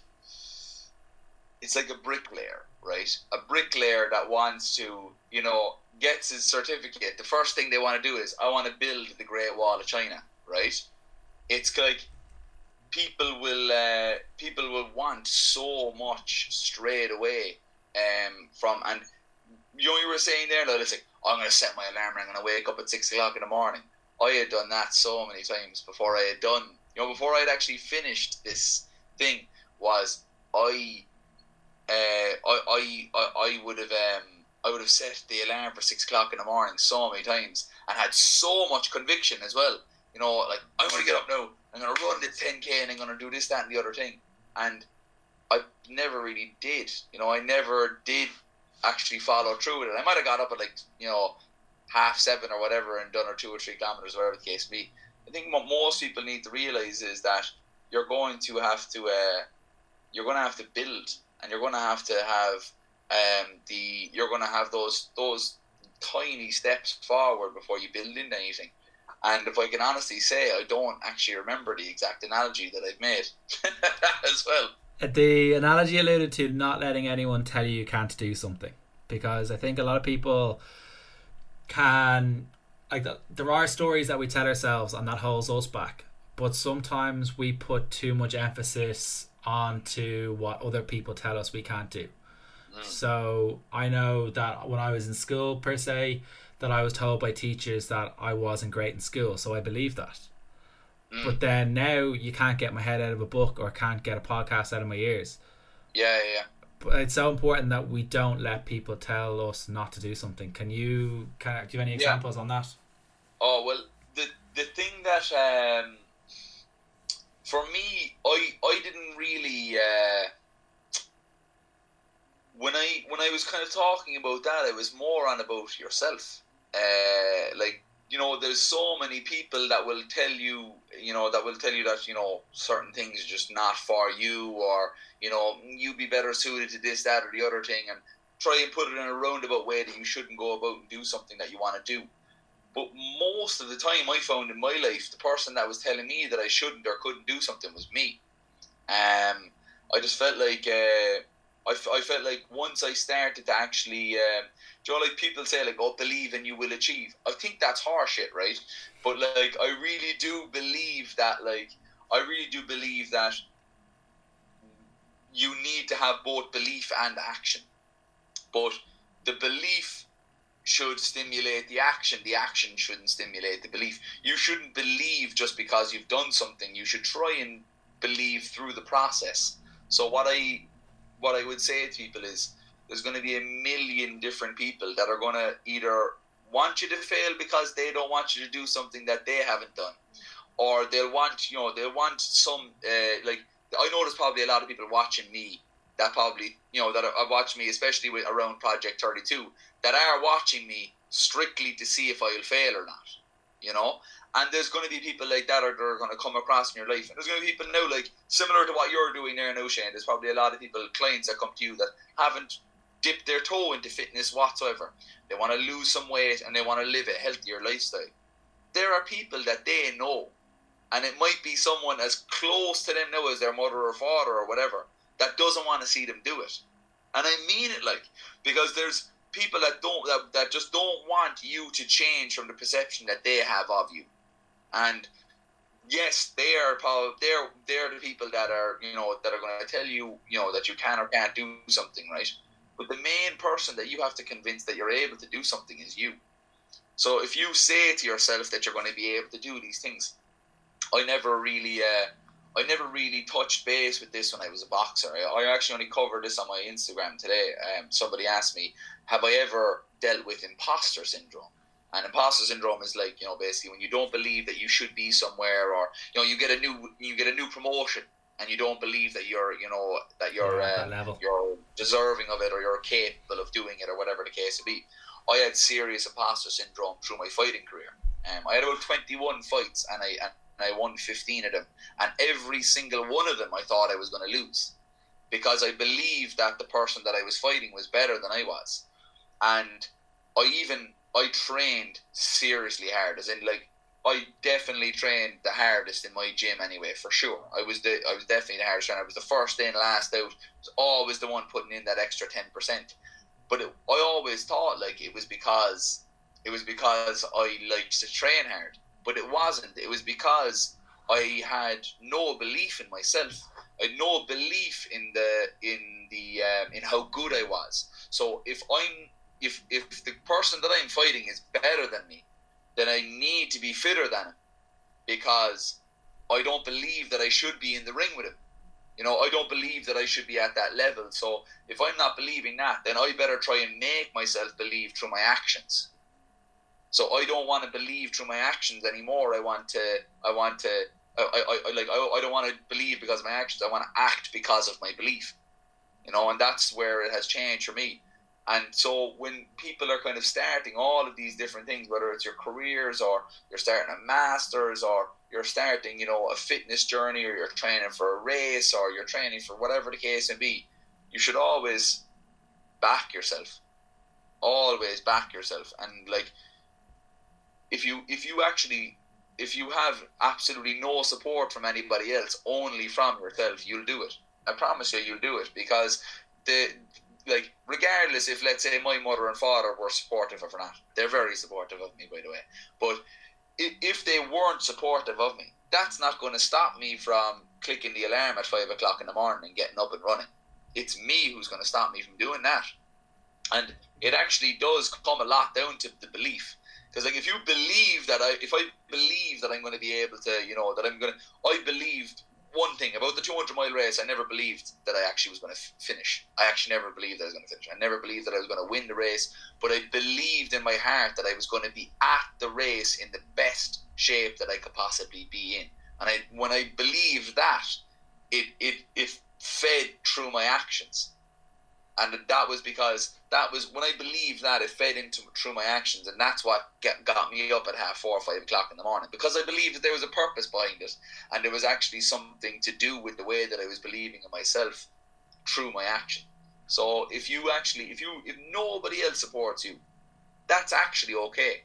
it's like a bricklayer, right? A bricklayer that wants to you know gets his certificate. The first thing they want to do is I want to build the Great Wall of China, right? It's like people will uh, people will want so much straight away um, from and you know you were saying there that it's like oh, I'm gonna set my alarm and I'm gonna wake up at six o'clock in the morning. I had done that so many times before I had done you know before I had actually finished this thing was I uh, I I I would have um I would have set the alarm for six o'clock in the morning so many times and had so much conviction as well you know, like I'm gonna get up now. I'm gonna run the 10k and I'm gonna do this, that, and the other thing. And I never really did. You know, I never did actually follow through with it. I might have got up at like you know half seven or whatever and done or two or three kilometers, whatever the case be. I think what most people need to realize is that you're going to have to uh, you're going to have to build and you're going to have to have um, the you're going to have those those tiny steps forward before you build into anything. And if I can honestly say, I don't actually remember the exact analogy that I've made *laughs* as well. The analogy alluded to not letting anyone tell you you can't do something, because I think a lot of people can like there are stories that we tell ourselves and that holds us back, but sometimes we put too much emphasis onto what other people tell us we can't do. Mm. So I know that when I was in school per se, that I was told by teachers that I wasn't great in school, so I believe that. Mm. But then now you can't get my head out of a book or can't get a podcast out of my ears. Yeah, yeah. But it's so important that we don't let people tell us not to do something. Can you can, do you have any examples yeah. on that? Oh well, the the thing that um, for me, I I didn't really uh, when I when I was kind of talking about that, it was more on about yourself. Uh, like you know, there's so many people that will tell you, you know, that will tell you that you know certain things are just not for you, or you know, you'd be better suited to this, that, or the other thing, and try and put it in a roundabout way that you shouldn't go about and do something that you want to do. But most of the time, I found in my life, the person that was telling me that I shouldn't or couldn't do something was me. Um, I just felt like uh, I, f- I felt like once I started to actually, um, you know, like people say, like, oh, believe and you will achieve. I think that's horseshit, right? But like, I really do believe that, like, I really do believe that you need to have both belief and action. But the belief should stimulate the action. The action shouldn't stimulate the belief. You shouldn't believe just because you've done something. You should try and believe through the process. So what I what I would say to people is there's going to be a million different people that are going to either want you to fail because they don't want you to do something that they haven't done, or they'll want you know they'll want some uh, like I know there's probably a lot of people watching me that probably you know that are watching me, especially with around Project Thirty Two, that are watching me strictly to see if I'll fail or not. You know, and there's going to be people like that are, that are going to come across in your life. And there's going to be people now, like similar to what you're doing there now, Shane. There's probably a lot of people, clients that come to you that haven't dipped their toe into fitness whatsoever. They want to lose some weight and they want to live a healthier lifestyle. There are people that they know, and it might be someone as close to them now as their mother or father or whatever that doesn't want to see them do it. And I mean it like because there's people that don't that, that just don't want you to change from the perception that they have of you and yes, they are probably they're they're the people that are you know that are going to tell you you know that you can or can't do something, right? But the main person that you have to convince that you're able to do something is you. So if you say to yourself that you're going to be able to do these things, I never really. Uh, I never really touched base with this when I was a boxer. I, I actually only covered this on my Instagram today. Um, somebody asked me, "Have I ever dealt with imposter syndrome?" And imposter syndrome is like you know basically when you don't believe that you should be somewhere, or you know you get a new you get a new promotion and you don't believe that you're you know that you're yeah, uh, you're deserving of it or you're capable of doing it or whatever the case may be. I had serious imposter syndrome through my fighting career. Um, I had about 21 fights and I and I won 15 of them, and every single one of them I thought I was going to lose because I believed that the person that I was fighting was better than I was, and I even I trained seriously hard, as in like I definitely trained the hardest in my gym anyway, for sure. I was the I was definitely the hardest trainer. I was the first in, last out. I was always the one putting in that extra ten percent. But it, I always thought like it was because it was because I liked to train hard, but it wasn't. It was because I had no belief in myself. I had no belief in the in the um, in how good I was. So if I'm if if the person that I'm fighting is better than me, then I need to be fitter than him because I don't believe that I should be in the ring with him. You know, I don't believe that I should be at that level. So if I'm not believing that, then I better try and make myself believe through my actions. So I don't want to believe through my actions anymore. I want to I want to I, I, I like I, I don't want to believe because of my actions. I want to act because of my belief. You know, and that's where it has changed for me. And so when people are kind of starting all of these different things, whether it's your careers or you're starting a master's or you're starting, you know, a fitness journey or you're training for a race or you're training for whatever the case may be, you should always back yourself. Always back yourself. And like if you if you actually if you have absolutely no support from anybody else, only from yourself, you'll do it. I promise you, you'll do it because the like regardless if let's say my mother and father were supportive of or not, they're very supportive of me, by the way. But if they weren't supportive of me, that's not going to stop me from clicking the alarm at five o'clock in the morning and getting up and running. It's me who's going to stop me from doing that. And it actually does come a lot down to the belief. Because like if you believe that I, if I believe that I'm going to be able to, you know, that I'm going to, I believed one thing about the 200 mile race, I never believed that I actually was going to f- finish. I actually never believed I was going to finish. I never believed that I was going to win the race, but I believed in my heart that I was going to be at the race in the best shape that I could possibly be in. And I, when I believed that, it, it, it fed through my actions and that was because that was when I believed that it fed into through my actions, and that's what get, got me up at half four or five o'clock in the morning because I believed that there was a purpose behind it, and there was actually something to do with the way that I was believing in myself through my action. So if you actually, if you, if nobody else supports you, that's actually okay.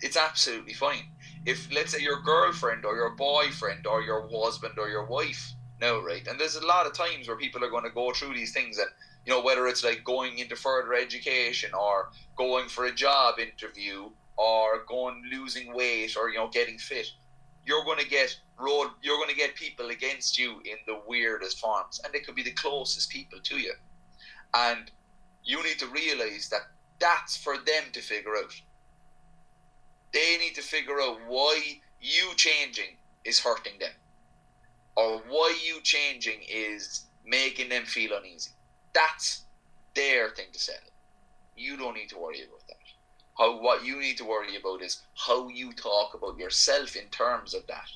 It's absolutely fine. If let's say your girlfriend or your boyfriend or your husband or your wife, no, right, and there's a lot of times where people are going to go through these things and you know, whether it's like going into further education or going for a job interview or going losing weight or you know getting fit, you're going to get road. You're going to get people against you in the weirdest forms, and they could be the closest people to you. And you need to realize that that's for them to figure out. They need to figure out why you changing is hurting them, or why you changing is making them feel uneasy that's their thing to settle. You don't need to worry about that. How what you need to worry about is how you talk about yourself in terms of that.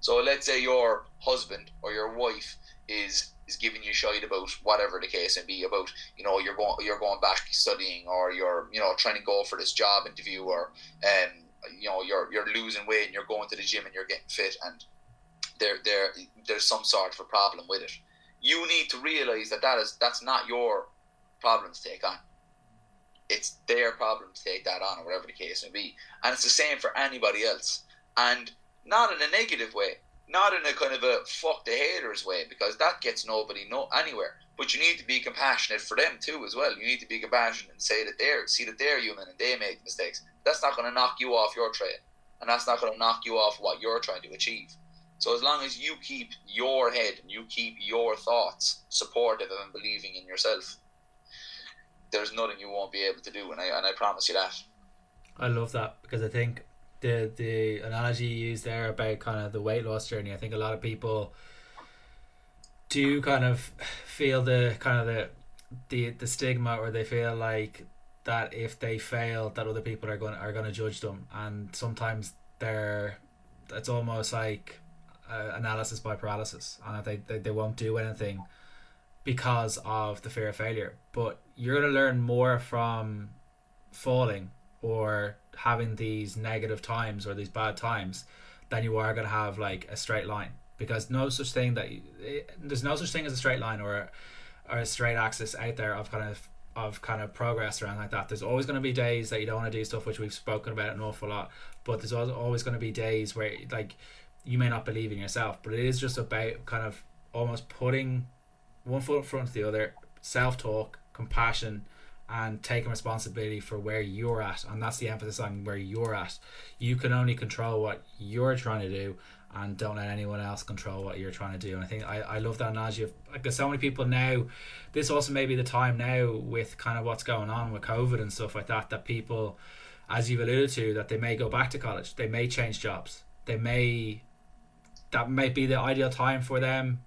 So let's say your husband or your wife is is giving you shite about whatever the case may be about you know you're going you're going back studying or you're you know trying to go for this job interview or um you know you're you're losing weight and you're going to the gym and you're getting fit and there there there's some sort of a problem with it you need to realize that that is that's not your problem to take on. It's their problem to take that on, or whatever the case may be. And it's the same for anybody else. And not in a negative way, not in a kind of a fuck the haters way, because that gets nobody no anywhere. But you need to be compassionate for them too, as well. You need to be compassionate and say that they're see that they're human and they make mistakes. That's not going to knock you off your trail, and that's not going to knock you off what you're trying to achieve. So as long as you keep your head and you keep your thoughts supportive and believing in yourself, there's nothing you won't be able to do, and I and I promise you that. I love that because I think the the analogy you used there about kind of the weight loss journey. I think a lot of people do kind of feel the kind of the the the stigma, or they feel like that if they fail, that other people are going are going to judge them, and sometimes they're it's almost like uh, analysis by paralysis and they, they, they won't do anything because of the fear of failure. But you're going to learn more from falling or having these negative times or these bad times than you are going to have like a straight line because no such thing that you, it, there's no such thing as a straight line or a, or a straight axis out there of kind of of kind of progress around like that. There's always going to be days that you don't want to do stuff, which we've spoken about an awful lot. But there's always going to be days where like you may not believe in yourself, but it is just about kind of almost putting one foot in front of the other, self talk, compassion, and taking responsibility for where you're at. And that's the emphasis on where you're at. You can only control what you're trying to do and don't let anyone else control what you're trying to do. And I think I, I love that analogy of because so many people now, this also may be the time now with kind of what's going on with COVID and stuff like that, that people, as you've alluded to, that they may go back to college, they may change jobs, they may that might be the ideal time for them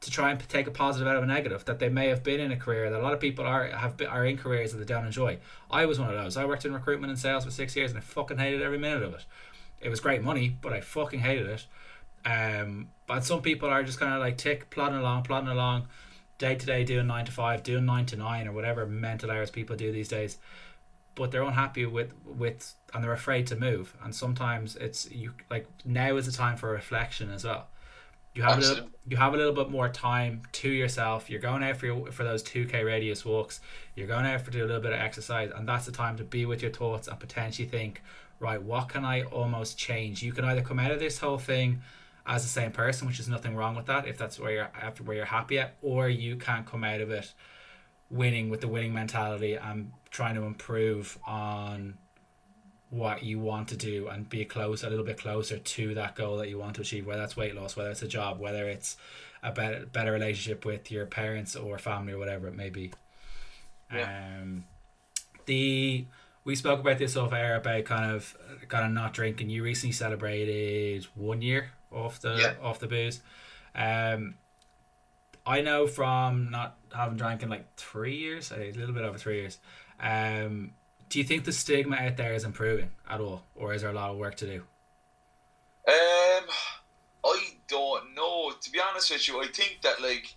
to try and take a positive out of a negative that they may have been in a career that a lot of people are have been, are in careers that they don't enjoy. I was one of those. I worked in recruitment and sales for six years and I fucking hated every minute of it. It was great money, but I fucking hated it. Um, but some people are just kind of like tick plodding along, plodding along, day to day, doing nine to five, doing nine to nine, or whatever mental hours people do these days. But they're unhappy with with, and they're afraid to move. And sometimes it's you like now is the time for reflection as well. You have Absolutely. a little, you have a little bit more time to yourself. You're going out for your, for those two k radius walks. You're going out for do a little bit of exercise, and that's the time to be with your thoughts and potentially think, right, what can I almost change? You can either come out of this whole thing as the same person, which is nothing wrong with that if that's where you're after where you're happy at, or you can come out of it winning with the winning mentality and trying to improve on what you want to do and be close a little bit closer to that goal that you want to achieve whether that's weight loss whether it's a job whether it's a better better relationship with your parents or family or whatever it may be yeah. um the we spoke about this off air about kind of kind of not drinking you recently celebrated one year off the yeah. off the booze. Um, I know from not having drank in like three years, a little bit over three years. Um, do you think the stigma out there is improving at all, or is there a lot of work to do? Um, I don't know. To be honest with you, I think that like,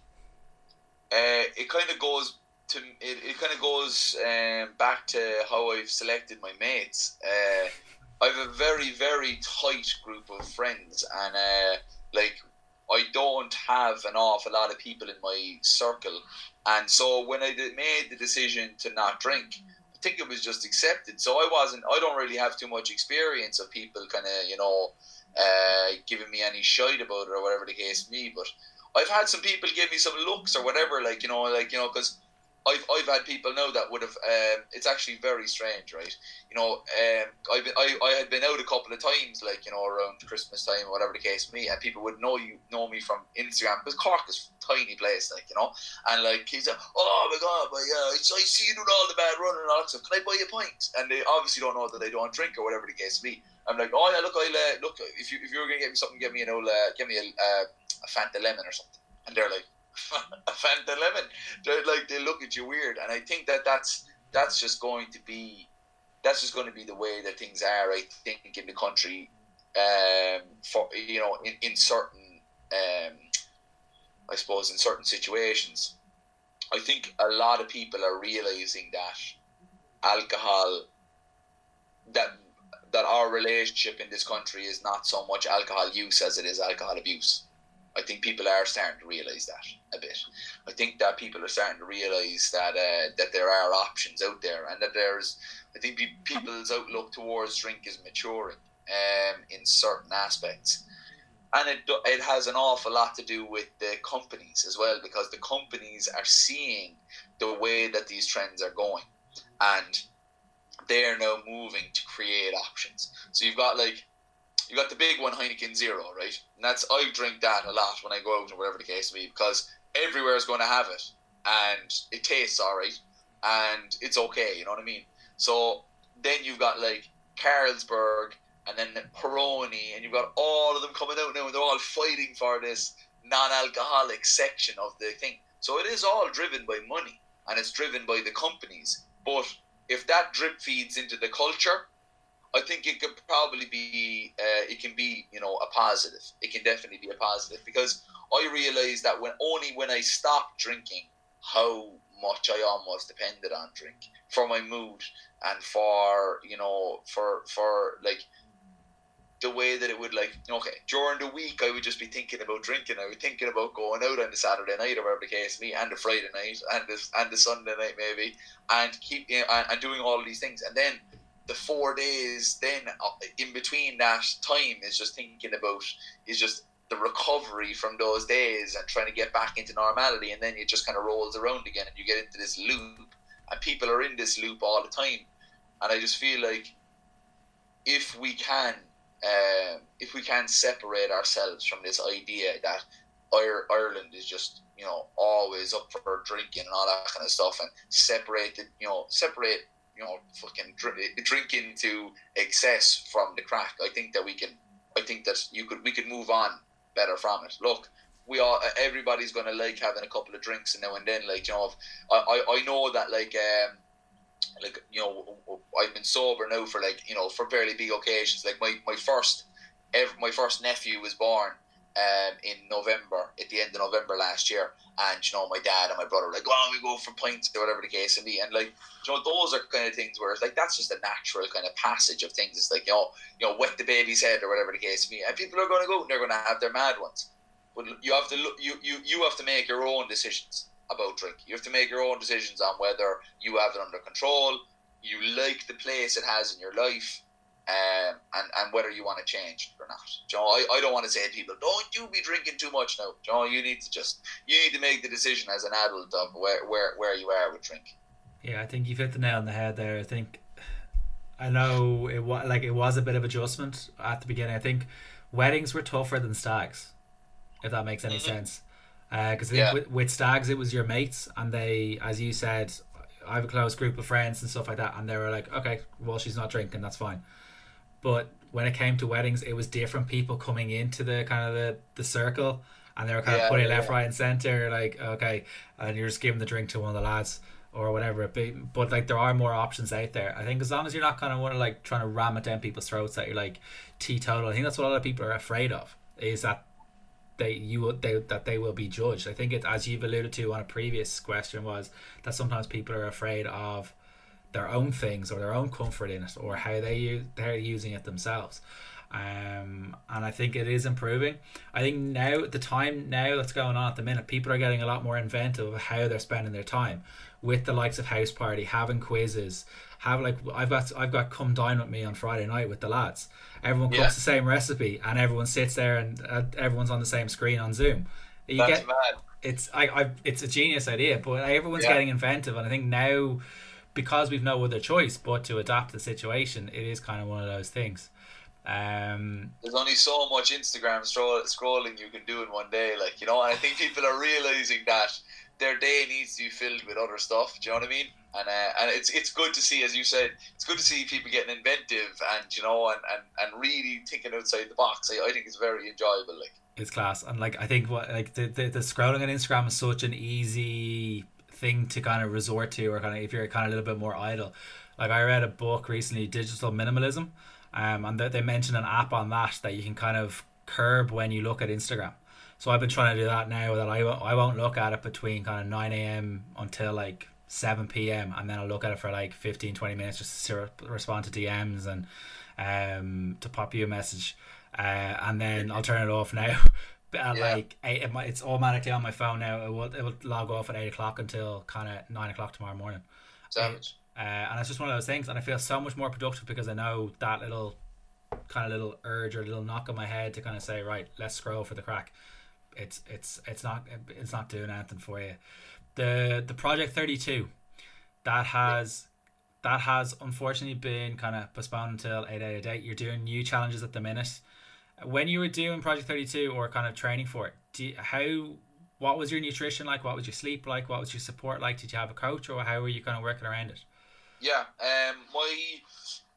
uh, it kind of goes to it. It kind of goes um, back to how I've selected my mates. Uh, I have a very very tight group of friends, and uh, like I don't have an awful lot of people in my circle, and so when I did, made the decision to not drink, I think it was just accepted. So I wasn't. I don't really have too much experience of people kind of you know uh, giving me any shite about it or whatever the case may be. But I've had some people give me some looks or whatever, like you know, like you know, because I've, I've had people know that would have. Um, it's actually very strange, right? You know, um, I've been, I, I had been out a couple of times, like you know, around Christmas time or whatever the case may, and people would know you know me from Instagram because Cork is a tiny place, like you know, and like he's like, oh my god, but yeah, I, I see you doing all the bad running and all that stuff. Can I buy you a pint? And they obviously don't know that they don't drink or whatever the case may. I'm like, oh yeah, look, I'll uh, look if you if you were gonna get me something, get me you know, uh, give me a, uh, a Fanta lemon or something, and they're like *laughs* a Fanta lemon. They're like they look at you weird, and I think that that's that's just going to be that's just going to be the way that things are. I think in the country, um, for you know, in in certain, um, I suppose in certain situations, I think a lot of people are realizing that alcohol that that our relationship in this country is not so much alcohol use as it is alcohol abuse. I think people are starting to realize that a bit. I think that people are starting to realize that uh, that there are options out there, and that there's. I think people's outlook towards drink is maturing um, in certain aspects, and it it has an awful lot to do with the companies as well, because the companies are seeing the way that these trends are going, and they are now moving to create options. So you've got like you got the big one Heineken Zero, right? And that's I drink that a lot when I go out or whatever the case may be because everywhere is going to have it and it tastes alright and it's okay. You know what I mean? So then you've got like Carlsberg and then Peroni and you've got all of them coming out now and they're all fighting for this non-alcoholic section of the thing. So it is all driven by money and it's driven by the companies. But if that drip feeds into the culture I think it could probably be uh, it can be you know a positive. It can definitely be a positive because I realized that when only when I stopped drinking, how much I almost depended on drink for my mood and for you know for for like the way that it would like okay during the week I would just be thinking about drinking I was thinking about going out on the Saturday night or whatever the case me and the Friday night and the and the Sunday night maybe and keep and, and doing all these things and then the four days then uh, in between that time is just thinking about is just the recovery from those days and trying to get back into normality and then it just kind of rolls around again and you get into this loop and people are in this loop all the time. And i just feel like if we can uh, if we can separate ourselves from this idea that Ireland is just you know always up for drinking and all that kind of stuff and separate it you know separate you know, fucking drinking to excess from the crack. I think that we can. I think that you could. We could move on better from it. Look, we are Everybody's gonna like having a couple of drinks and now and then. Like you know, I I, I know that like um like you know I've been sober now for like you know for fairly big occasions. Like my my first ever my first nephew was born um, in November, at the end of November last year, and you know my dad and my brother were like, "Why don't we go for pints or whatever the case may be?" And like, you know, those are kind of things where it's like that's just a natural kind of passage of things. It's like you know, you know, wet the baby's head or whatever the case may be, and people are going to go and they're going to have their mad ones. But you have to look, you you you have to make your own decisions about drink. You have to make your own decisions on whether you have it under control, you like the place it has in your life, um, and, and whether you want to change or not. Joe, I, I don't want to say to people, don't you be drinking too much now. Joe, you need to just you need to make the decision as an adult of where, where, where you are with drink. Yeah, I think you've hit the nail on the head there. I think I know it was like it was a bit of adjustment at the beginning. I think weddings were tougher than stags, if that makes any mm-hmm. sense. Because uh, yeah. with, with stags, it was your mates, and they, as you said, I have a close group of friends and stuff like that, and they were like, okay, well, she's not drinking, that's fine. But when it came to weddings, it was different people coming into the kind of the, the circle, and they were kind yeah, of putting yeah, left, right, and center, like okay, and you're just giving the drink to one of the lads or whatever it be. But like there are more options out there. I think as long as you're not kind of want to like trying to ram it down people's throats that you're like teetotal. I think that's what a lot of people are afraid of is that they you they that they will be judged. I think it as you've alluded to on a previous question was that sometimes people are afraid of their own things or their own comfort in it or how they use, they're using it themselves. Um, and I think it is improving. I think now the time now that's going on at the minute, people are getting a lot more inventive of how they're spending their time with the likes of Houseparty, having quizzes, have like I've got I've got come dine with me on Friday night with the lads. Everyone cooks yeah. the same recipe and everyone sits there and uh, everyone's on the same screen on Zoom. You that's get mad. it's I, I it's a genius idea, but everyone's yeah. getting inventive, and I think now because we've no other choice but to adapt the situation, it is kind of one of those things. Um, There's only so much Instagram scroll, scrolling you can do in one day, like you know. And I think people are realizing that their day needs to be filled with other stuff. Do you know what I mean? And uh, and it's it's good to see, as you said, it's good to see people getting inventive and you know and, and, and really thinking outside the box. I, I think it's very enjoyable. Like it's class, and like I think what like the, the the scrolling on Instagram is such an easy thing to kind of resort to, or kind of if you're kind of a little bit more idle. Like I read a book recently, Digital Minimalism, um, and they, they mentioned an app on that that you can kind of curb when you look at Instagram. So I've been trying to do that now that I, I won't look at it between kind of 9 a.m. until like 7 p.m. and then I'll look at it for like 15, 20 minutes just to respond to DMs and um, to pop you a message. Uh, and then I'll turn it off now. At yeah. like eight, it's automatically on my phone now. It will it will log off at eight o'clock until kind of nine o'clock tomorrow morning. Savage. Uh, and it's just one of those things, and I feel so much more productive because I know that little kind of little urge or little knock on my head to kind of say, right, let's scroll for the crack. It's it's it's not it's not doing anything for you. The the project thirty two, that has. That has unfortunately been kind of postponed until eight out of date. You're doing new challenges at the minute when you were doing Project Thirty Two or kind of training for it, you, how what was your nutrition like? What was your sleep like? What was your support like? Did you have a coach, or how were you kind of working around it? Yeah, um, my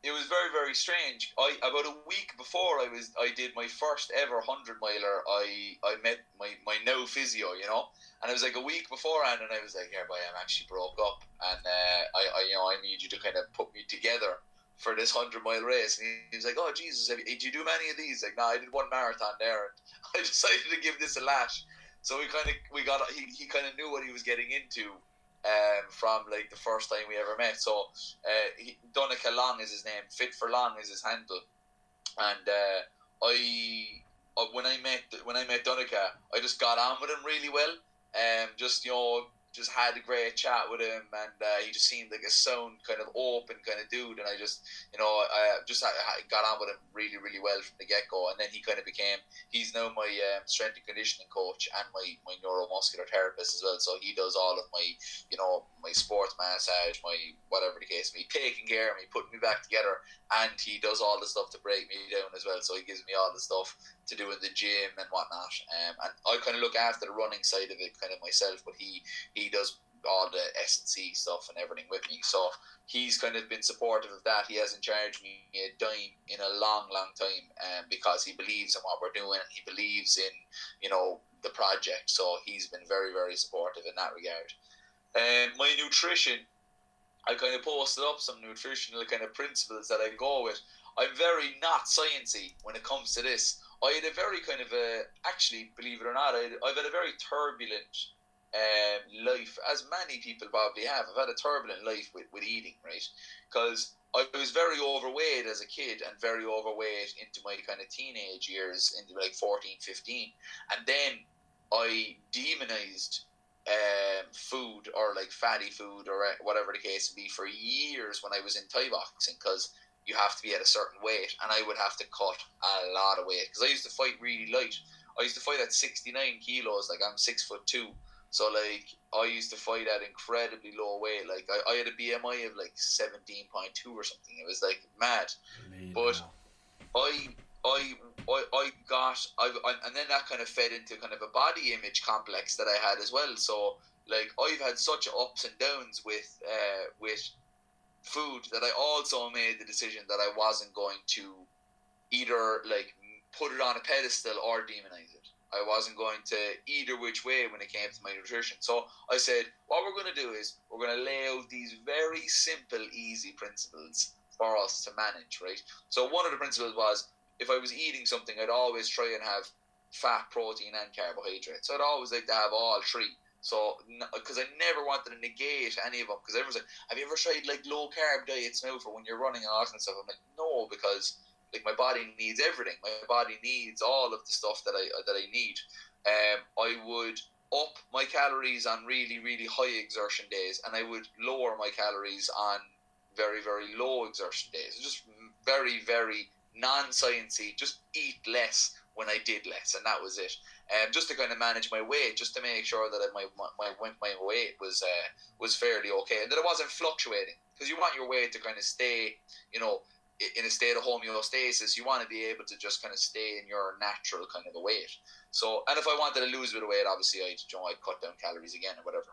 it was very very strange. I about a week before I was I did my first ever hundred miler. I I met my my no physio, you know, and it was like a week beforehand, and I was like, "Yeah, boy, I'm actually broke up, and uh, I, I you know I need you to kind of put me together." For this hundred mile race, and he, was like, "Oh Jesus, have you, did you do many of these?" Like, no, I did one marathon there, and *laughs* I decided to give this a lash. So we kind of we got he, he kind of knew what he was getting into um, from like the first time we ever met. So uh, he, Donica Long is his name, Fit for Long is his handle, and uh, I uh, when I met when I met Donica, I just got on with him really well. Um, just you know just had a great chat with him, and uh, he just seemed like a sound kind of open kind of dude. And I just, you know, I just I, got on with him really, really well from the get go. And then he kind of became, he's now my um, strength and conditioning coach and my my neuromuscular therapist as well. So he does all of my, you know, my sports massage, my whatever the case may be, taking care of me, putting me back together, and he does all the stuff to break me down as well. So he gives me all the stuff to do in the gym and whatnot. Um, and I kind of look after the running side of it kind of myself, but he he does all the S and C stuff and everything with me. So he's kind of been supportive of that. He hasn't charged me a dime in a long, long time, um, because he believes in what we're doing. He believes in you know the project. So he's been very, very supportive in that regard. And um, my nutrition, I kind of posted up some nutritional kind of principles that I go with. I'm very not sciencey when it comes to this. I had a very kind of a actually, believe it or not, I have had a very turbulent um, life, as many people probably have. I've had a turbulent life with, with eating, right? Because I was very overweight as a kid and very overweight into my kind of teenage years, into like 14, 15. And then I demonized um, food or like fatty food or whatever the case may be for years when I was in Thai boxing because you have to be at a certain weight and I would have to cut a lot of weight because I used to fight really light. I used to fight at 69 kilos, like I'm six foot two. So like I used to fight at incredibly low weight. Like I, I had a BMI of like 17.2 or something. It was like mad. but I I, I, I got, I, I, and then that kind of fed into kind of a body image complex that I had as well. So, like, I've had such ups and downs with, uh, with food that I also made the decision that I wasn't going to either, like, put it on a pedestal or demonize it. I wasn't going to either which way when it came to my nutrition. So I said, what we're going to do is we're going to lay out these very simple, easy principles for us to manage, right? So one of the principles was if I was eating something, I'd always try and have fat, protein, and carbohydrates. So I'd always like to have all three. So, because I never wanted to negate any of them. Because everyone's like, "Have you ever tried like low carb diets now for when you're running and all that stuff?" I'm like, "No," because like my body needs everything. My body needs all of the stuff that I that I need. Um, I would up my calories on really really high exertion days, and I would lower my calories on very very low exertion days. Just very very non-sciencey, just eat less when I did less, and that was it. Um, just to kind of manage my weight, just to make sure that my my my, weight was uh, was fairly okay, and that it wasn't fluctuating. Because you want your weight to kind of stay, you know, in a state of homeostasis. You want to be able to just kind of stay in your natural kind of a weight. So, and if I wanted to lose a bit of weight, obviously I'd you know I'd cut down calories again or whatever.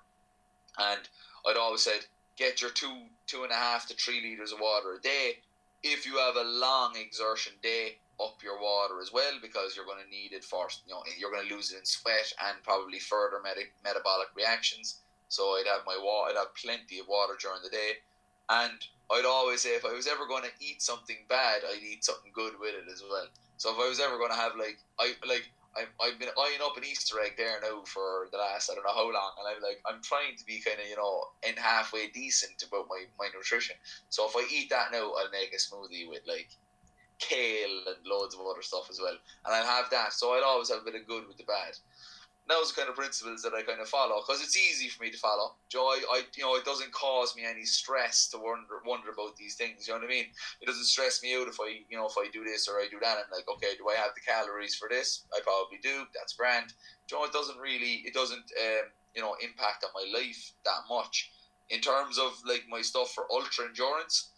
And I'd always said get your two two and a half to three liters of water a day if you have a long exertion day, up your water as well because you're going to need it for you know you're going to lose it in sweat and probably further med- metabolic reactions. So I'd have my water, I'd have plenty of water during the day, and I'd always say if I was ever going to eat something bad, I'd eat something good with it as well. So if I was ever going to have like I like I've been eyeing up an Easter egg there now for the last I don't know how long, and I'm like I'm trying to be kind of you know in halfway decent about my, my nutrition. So if I eat that now, I'll make a smoothie with like kale and loads of other stuff as well, and I'll have that. So I'll always have a bit of good with the bad those are kind of principles that I kind of follow because it's easy for me to follow. Joe, I, you know, it doesn't cause me any stress to wonder wonder about these things. You know what I mean? It doesn't stress me out if I, you know, if I do this or I do that. I'm like, okay, do I have the calories for this? I probably do. That's grand. Joe, it doesn't really, it doesn't, um, you know, impact on my life that much. In terms of like my stuff for ultra endurance,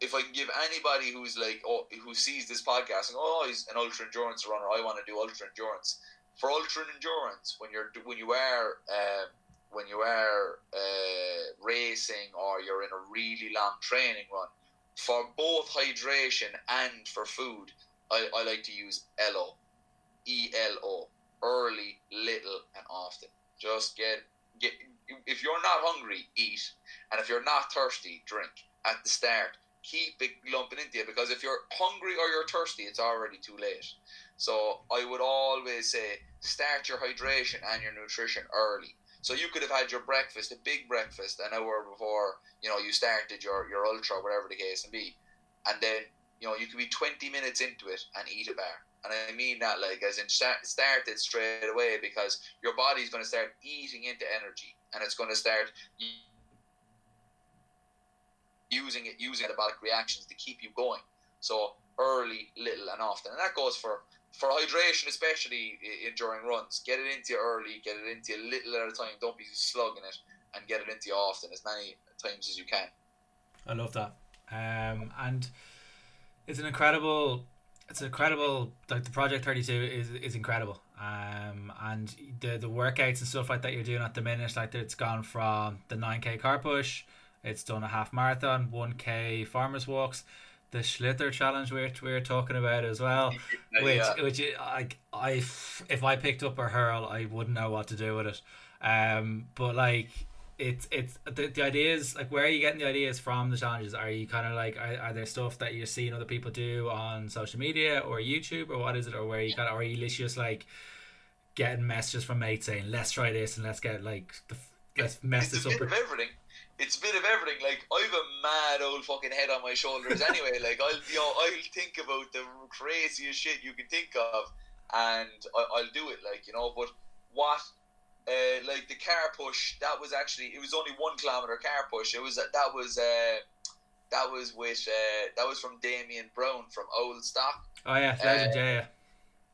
if I can give anybody who's like, oh, who sees this podcast and oh, he's an ultra endurance runner, I want to do ultra endurance. For ultra endurance when you're when you are um, when you are uh, racing or you're in a really long training run for both hydration and for food I, I like to use ELO E-L-O early little and often. Just get get if you're not hungry eat. And if you're not thirsty drink. At the start keep it lumping into you because if you're hungry or you're thirsty it's already too late so I would always say start your hydration and your nutrition early. So you could have had your breakfast, a big breakfast, an hour before you know you started your your ultra, whatever the case may be, and then you know you could be twenty minutes into it and eat a bar. And I mean that like as in start, it straight away because your body's going to start eating into energy and it's going to start using it using metabolic reactions to keep you going. So early, little, and often, and that goes for for hydration, especially in, during runs, get it into you early, get it into you little at a time. Don't be slugging it, and get it into you often, as many times as you can. I love that, um, and it's an incredible. It's incredible. Like the project thirty two is is incredible, um, and the the workouts and stuff like that you're doing at the minute, like it's gone from the nine k car push, it's done a half marathon, one k farmers walks the sliotar challenge we're, we're talking about as well, *laughs* which yeah. which I I if I picked up a hurl, I wouldn't know what to do with it. Um, but like it's it's the, the ideas like where are you getting the ideas from the challenges are you kind of like are, are there stuff that you're seeing other people do on social media or youtube or what is it or where you kind of are you just like getting messages from mates saying let's try this and let's get like the let's mess it's this up everything. It's a bit of everything. Like I've a mad old fucking head on my shoulders anyway. *laughs* like I'll you know, I'll think about the craziest shit you can think of, and I, I'll do it. Like you know, but what? Uh, like the car push, that was actually it was only one kilometer car push. It was that was uh, that was with uh, that was from Damien Brown from Old Stock. oh yeah legend yeah, yeah.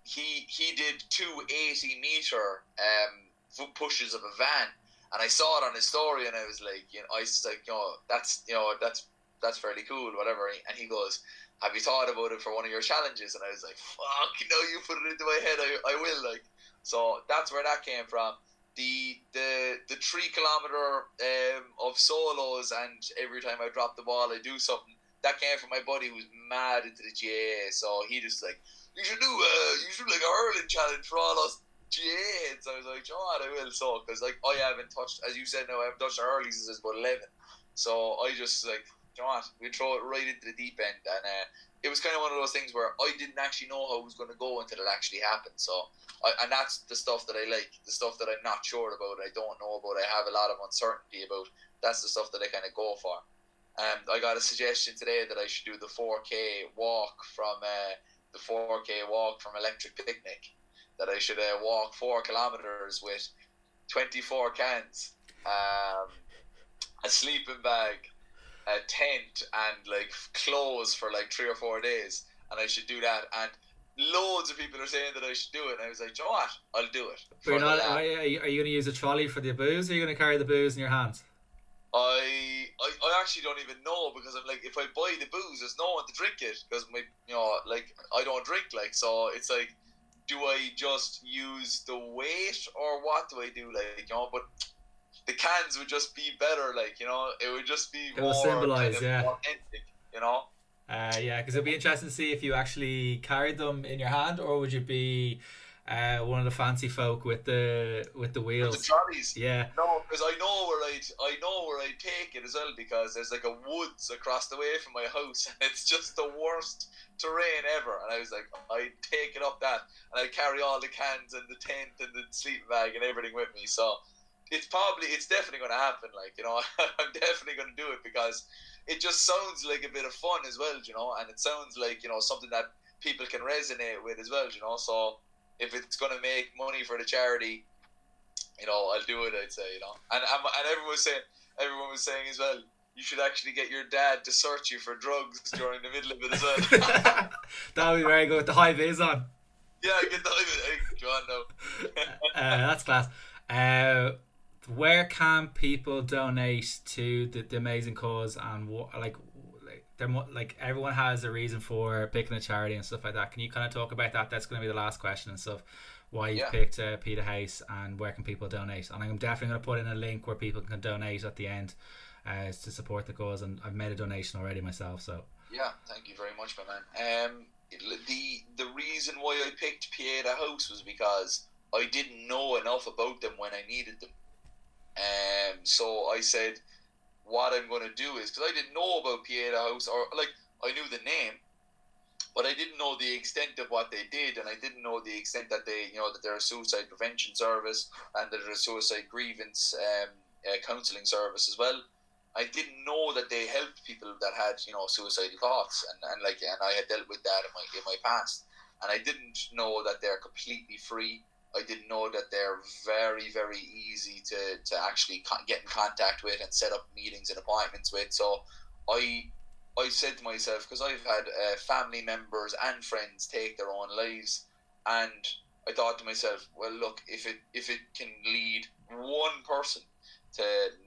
He he did two 80 meter um, foot pushes of a van, and I saw it on his story, and I was like, you know, I was like, you know, that's you know, that's that's fairly cool, whatever. And he goes, "Have you thought about it for one of your challenges?" And I was like, "Fuck, no, you put it into my head, I, I will." Like, so that's where that came from. The the the three kilometer um, of solos, and every time I drop the ball, I do something. That came from my buddy who's mad into the GAA, so he just like, you should do uh, you should do like a hurling challenge for all us Heads. I was like, "You I will so because like I haven't touched, as you said, now I haven't touched hurlies since about eleven. So I just like, "You know what, we throw it right into the deep end, and uh, it was kind of one of those things where I didn't actually know how it was going to go until it actually happened. So, I, and that's the stuff that I like, the stuff that I'm not sure about, I don't know about, I have a lot of uncertainty about. That's the stuff that I kind of go for. Um, I got a suggestion today that I should do the 4K walk from uh, the 4K walk from Electric Picnic. That I should uh, walk four kilometers with 24 cans, um, a sleeping bag, a tent, and like clothes for like three or four days. And I should do that. And loads of people are saying that I should do it. And I was like, "Do you know what? I'll do it. But not, are you, are you going to use a trolley for the booze or are you going to carry the booze in your hands I, I I actually don't even know because I'm like if I buy the booze, there's no one to drink it because my you know like I don't drink like so it's like do I just use the weight or what do I do like you know but the cans would just be better like you know it would just be It more symbolise, kind of yeah. authentic you know Uh, yeah, because it'd be interesting to see if you actually carried them in your hand, or would you be uh, one of the fancy folk with the with the With wheels? the trolleys Yeah, No, because I know where I I know where I take it as well because there's like a woods across the way from my house *laughs* and it's just the worst terrain ever. And I was like, I'd take it up that and I carry all the cans and the tent and the sleeping bag and everything with me. So it's probably it's definitely going to happen. Like you know, *laughs* I'm definitely going to do it because it just sounds like a bit of fun as well. You know, and it sounds like you know something that people can resonate with as well. You know, so if it's going to make money for the charity you know, I'll do it. I'd say, you know, and and, everyone was saying, everyone was saying as well, you should actually get your dad to search you for drugs during the middle of it as well. *laughs* that would be very good. with The high vis on. yeah, get the high hey, John, no. *laughs* Uh, that's class. Uh, where can people donate to the, the amazing cause and what like mo- like everyone has a reason for picking a charity and stuff like that. Can you kind of talk about that? That's going to be the last question and stuff. Why you Yeah. picked uh, Pieta House and where can people donate? And I'm definitely going to put in a link where people can donate at the end uh, to support the cause. And I've made a donation already myself. So Yeah, thank you very much, my man. Um, it- the the reason why I picked Pieta House was because I didn't know enough about them when I needed them. Um, so I said, what I'm going to do is because I didn't know about Pieta House, or like I knew the name, but I didn't know the extent of what they did, and I didn't know the extent that they, you know, that they're a suicide prevention service and that they're a suicide grievance um, uh, counselling service as well. I didn't know that they helped people that had, you know, suicidal thoughts, and, and like, and I had dealt with that in my in my past, and I didn't know that they're completely free. I didn't know that they're very, very easy to, to actually get in contact with and set up meetings and appointments with. So I I said to myself because I've had uh, family members and friends take their own lives, and I thought to myself, well, look, if it if it can lead one person to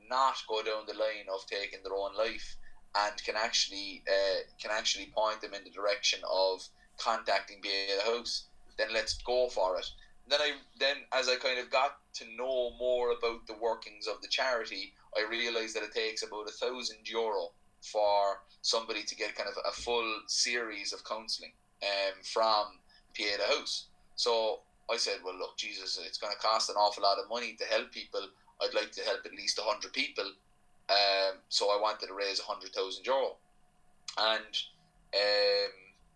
not go down the line of taking their own life and can actually uh, can actually point them in the direction of contacting the House, then let's go for it. Then I then as I kind of got to know more about the workings of the charity, I realised that it takes about a thousand euro for somebody to get kind of a full series of counselling um, from Pieta House. So I said, well, look, Jesus, it's going to cost an awful lot of money to help people. I'd like to help at least hundred people. Um, so I wanted to raise a hundred thousand euro, and um,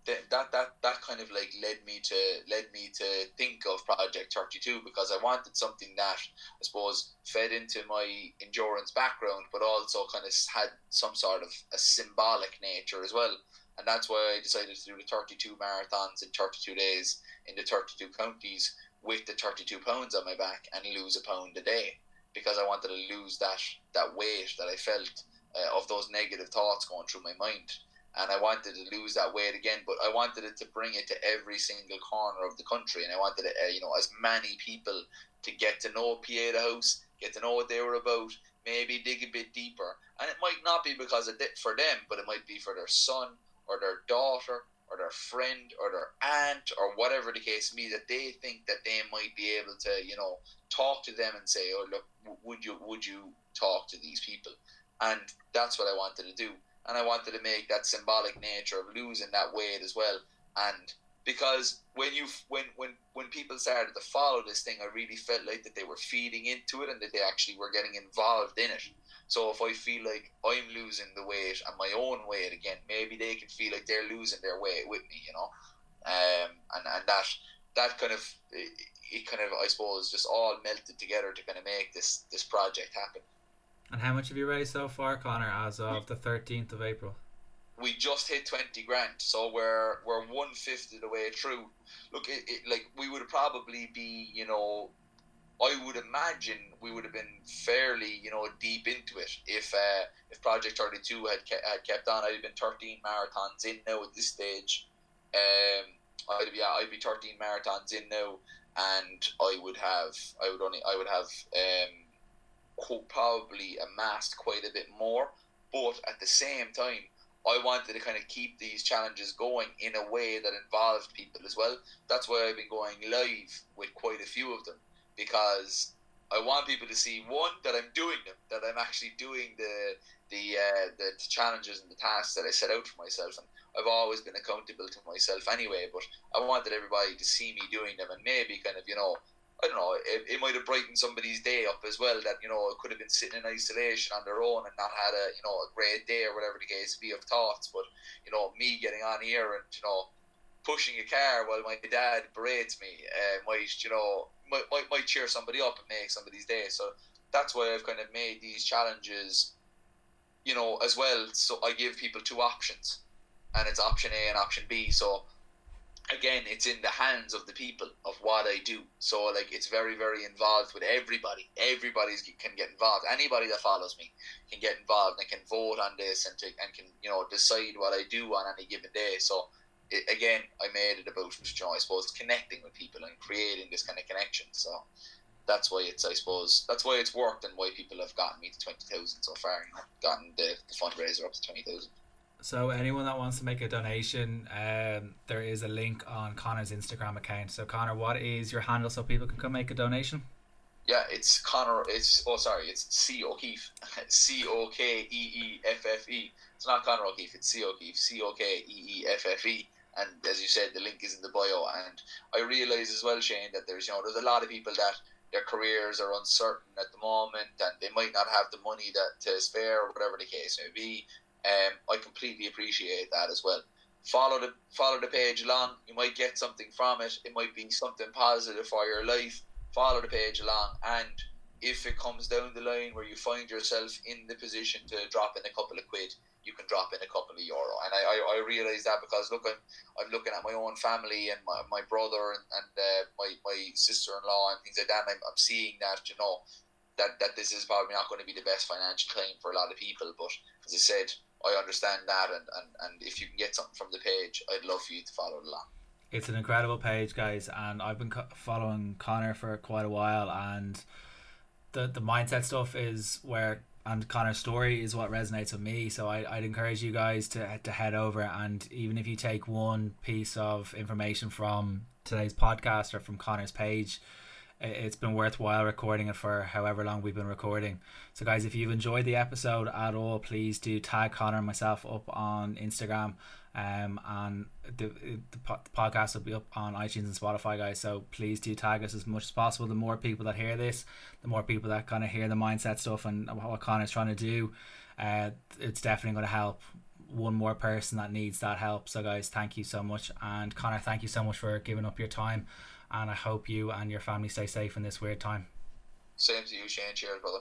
th- that that that kind of like led me to led me to think of Project Thirty Two because I wanted something that I suppose fed into my endurance background, but also kind of had some sort of a symbolic nature as well. And that's why I decided to do the 32 marathons in 32 days in the 32 counties with the 32 pounds on my back and lose a pound a day because I wanted to lose that that weight that I felt uh, of those negative thoughts going through my mind and I wanted to lose that weight again, but I wanted it to bring it to every single corner of the country, and I wanted it, uh, you know, as many people to get to know Pieta House, get to know what they were about, maybe dig a bit deeper, and it might not be because of it for them, but it might be for their son or their daughter or their friend or their aunt or whatever the case may be that they think that they might be able to, you know, talk to them and say, oh look, would you would you talk to these people? And that's what I wanted to do and I wanted to make that symbolic nature of losing that weight as well. And because when you when when when people started to follow this thing, I really felt like that they were feeding into it and that they actually were getting involved in it. So if I feel like I'm losing the weight and my own weight again, maybe they can feel like they're losing their weight with me, you know. Um, and and that that kind of it, it kind of I suppose just all melted together to kind of make this this project happen. And how much have you raised so far, Conor, as of the thirteenth of April? We just hit twenty grand, so we're we're one fifth of the way through. Look, it, it, like we would probably be, you know, I would imagine we would have been fairly, you know, deep into it if uh, if Project Thirty Two had ke- had kept on. I'd have been thirteen marathons in now at this stage. Um, I'd be yeah, I'd be thirteen marathons in now, and I would have I would only I would have um probably amassed quite a bit more. But at the same time, I wanted to kind of keep these challenges going in a way that involved people as well. That's why I've been going live with quite a few of them because I want people to see one that I'm doing them, that I'm actually doing the the uh, the challenges and the tasks that I set out for myself, and I've always been accountable to myself anyway. But I wanted everybody to see me doing them and maybe kind of you know I don't know, it, it might have brightened somebody's day up as well. That you know, it could have been sitting in isolation on their own and not had a you know a great day or whatever the case be of thoughts. But you know, me getting on here and you know pushing a car while my dad berates me uh, might you know might, might might cheer somebody up and make somebody's day. So that's why I've kind of made these challenges, you know, as well. So I give people two options, and it's option A and option B. So again, it's in the hands of the people of what I do. So like it's very very involved with everybody. Everybody can get involved. Anybody that follows me can get involved and can vote on this and to, and can you know decide what I do on any given day. So it, again, I made it about you know, I suppose connecting with people and creating this kind of connection. So that's why it's I suppose that's why it's worked and why people have gotten me to twenty thousand so far. Know, gotten the, the fundraiser up to twenty thousand. So anyone that wants to make a donation, um, there is a link on Conor's Instagram account. So Conor, what is your handle so people can come make a donation? Yeah, it's Conor. It's oh sorry, it's C O'Keeffe. *laughs* C O K E E F F E. It's not Conor O'Keeffe. It's C O'Keeffe. C O K E E F F E. And as you said, the link is in the bio. And I realise as well, Shane, that there's you know there's a lot of people that their careers are uncertain at the moment, and they might not have the money that to spare, or whatever the case may be. Um, I completely appreciate that as well. Follow the follow the page along. You might get something from it. It might be something positive for your life. Follow the page along, and if it comes down the line where you find yourself in the position to drop in a couple of quid, you can drop in a couple of euro. And I, I, I realise that because look, I'm, I'm looking at my own family and my, my brother and, and uh, my, my sister in law and things like that. I'm, I'm seeing that, you know, that, that this is probably not going to be the best financial time for a lot of people. But as I said, I understand that, and, and, and if you can get something from the page, I'd love for you to follow along. It's an incredible page, guys, and I've been following Conor for quite a while, and the the mindset stuff is where and Conor's story is what resonates with me. So I, I'd encourage you guys to to head over, and even if you take one piece of information from today's podcast or from Conor's page, it's been worthwhile recording it for however long we've been recording. So, guys, if you've enjoyed the episode at all, please do tag Conor and myself up on Instagram. Um, and the, the, the podcast will be up on iTunes and Spotify, guys. So please do tag us as much as possible. The more people that hear this, the more people that kind of hear the mindset stuff and what Conor's trying to do, uh, it's definitely going to help one more person that needs that help. So, guys, thank you so much. And Conor, thank you so much for giving up your time and I hope you and your family stay safe in this weird time. Same to you, Shane. Cheers, brother.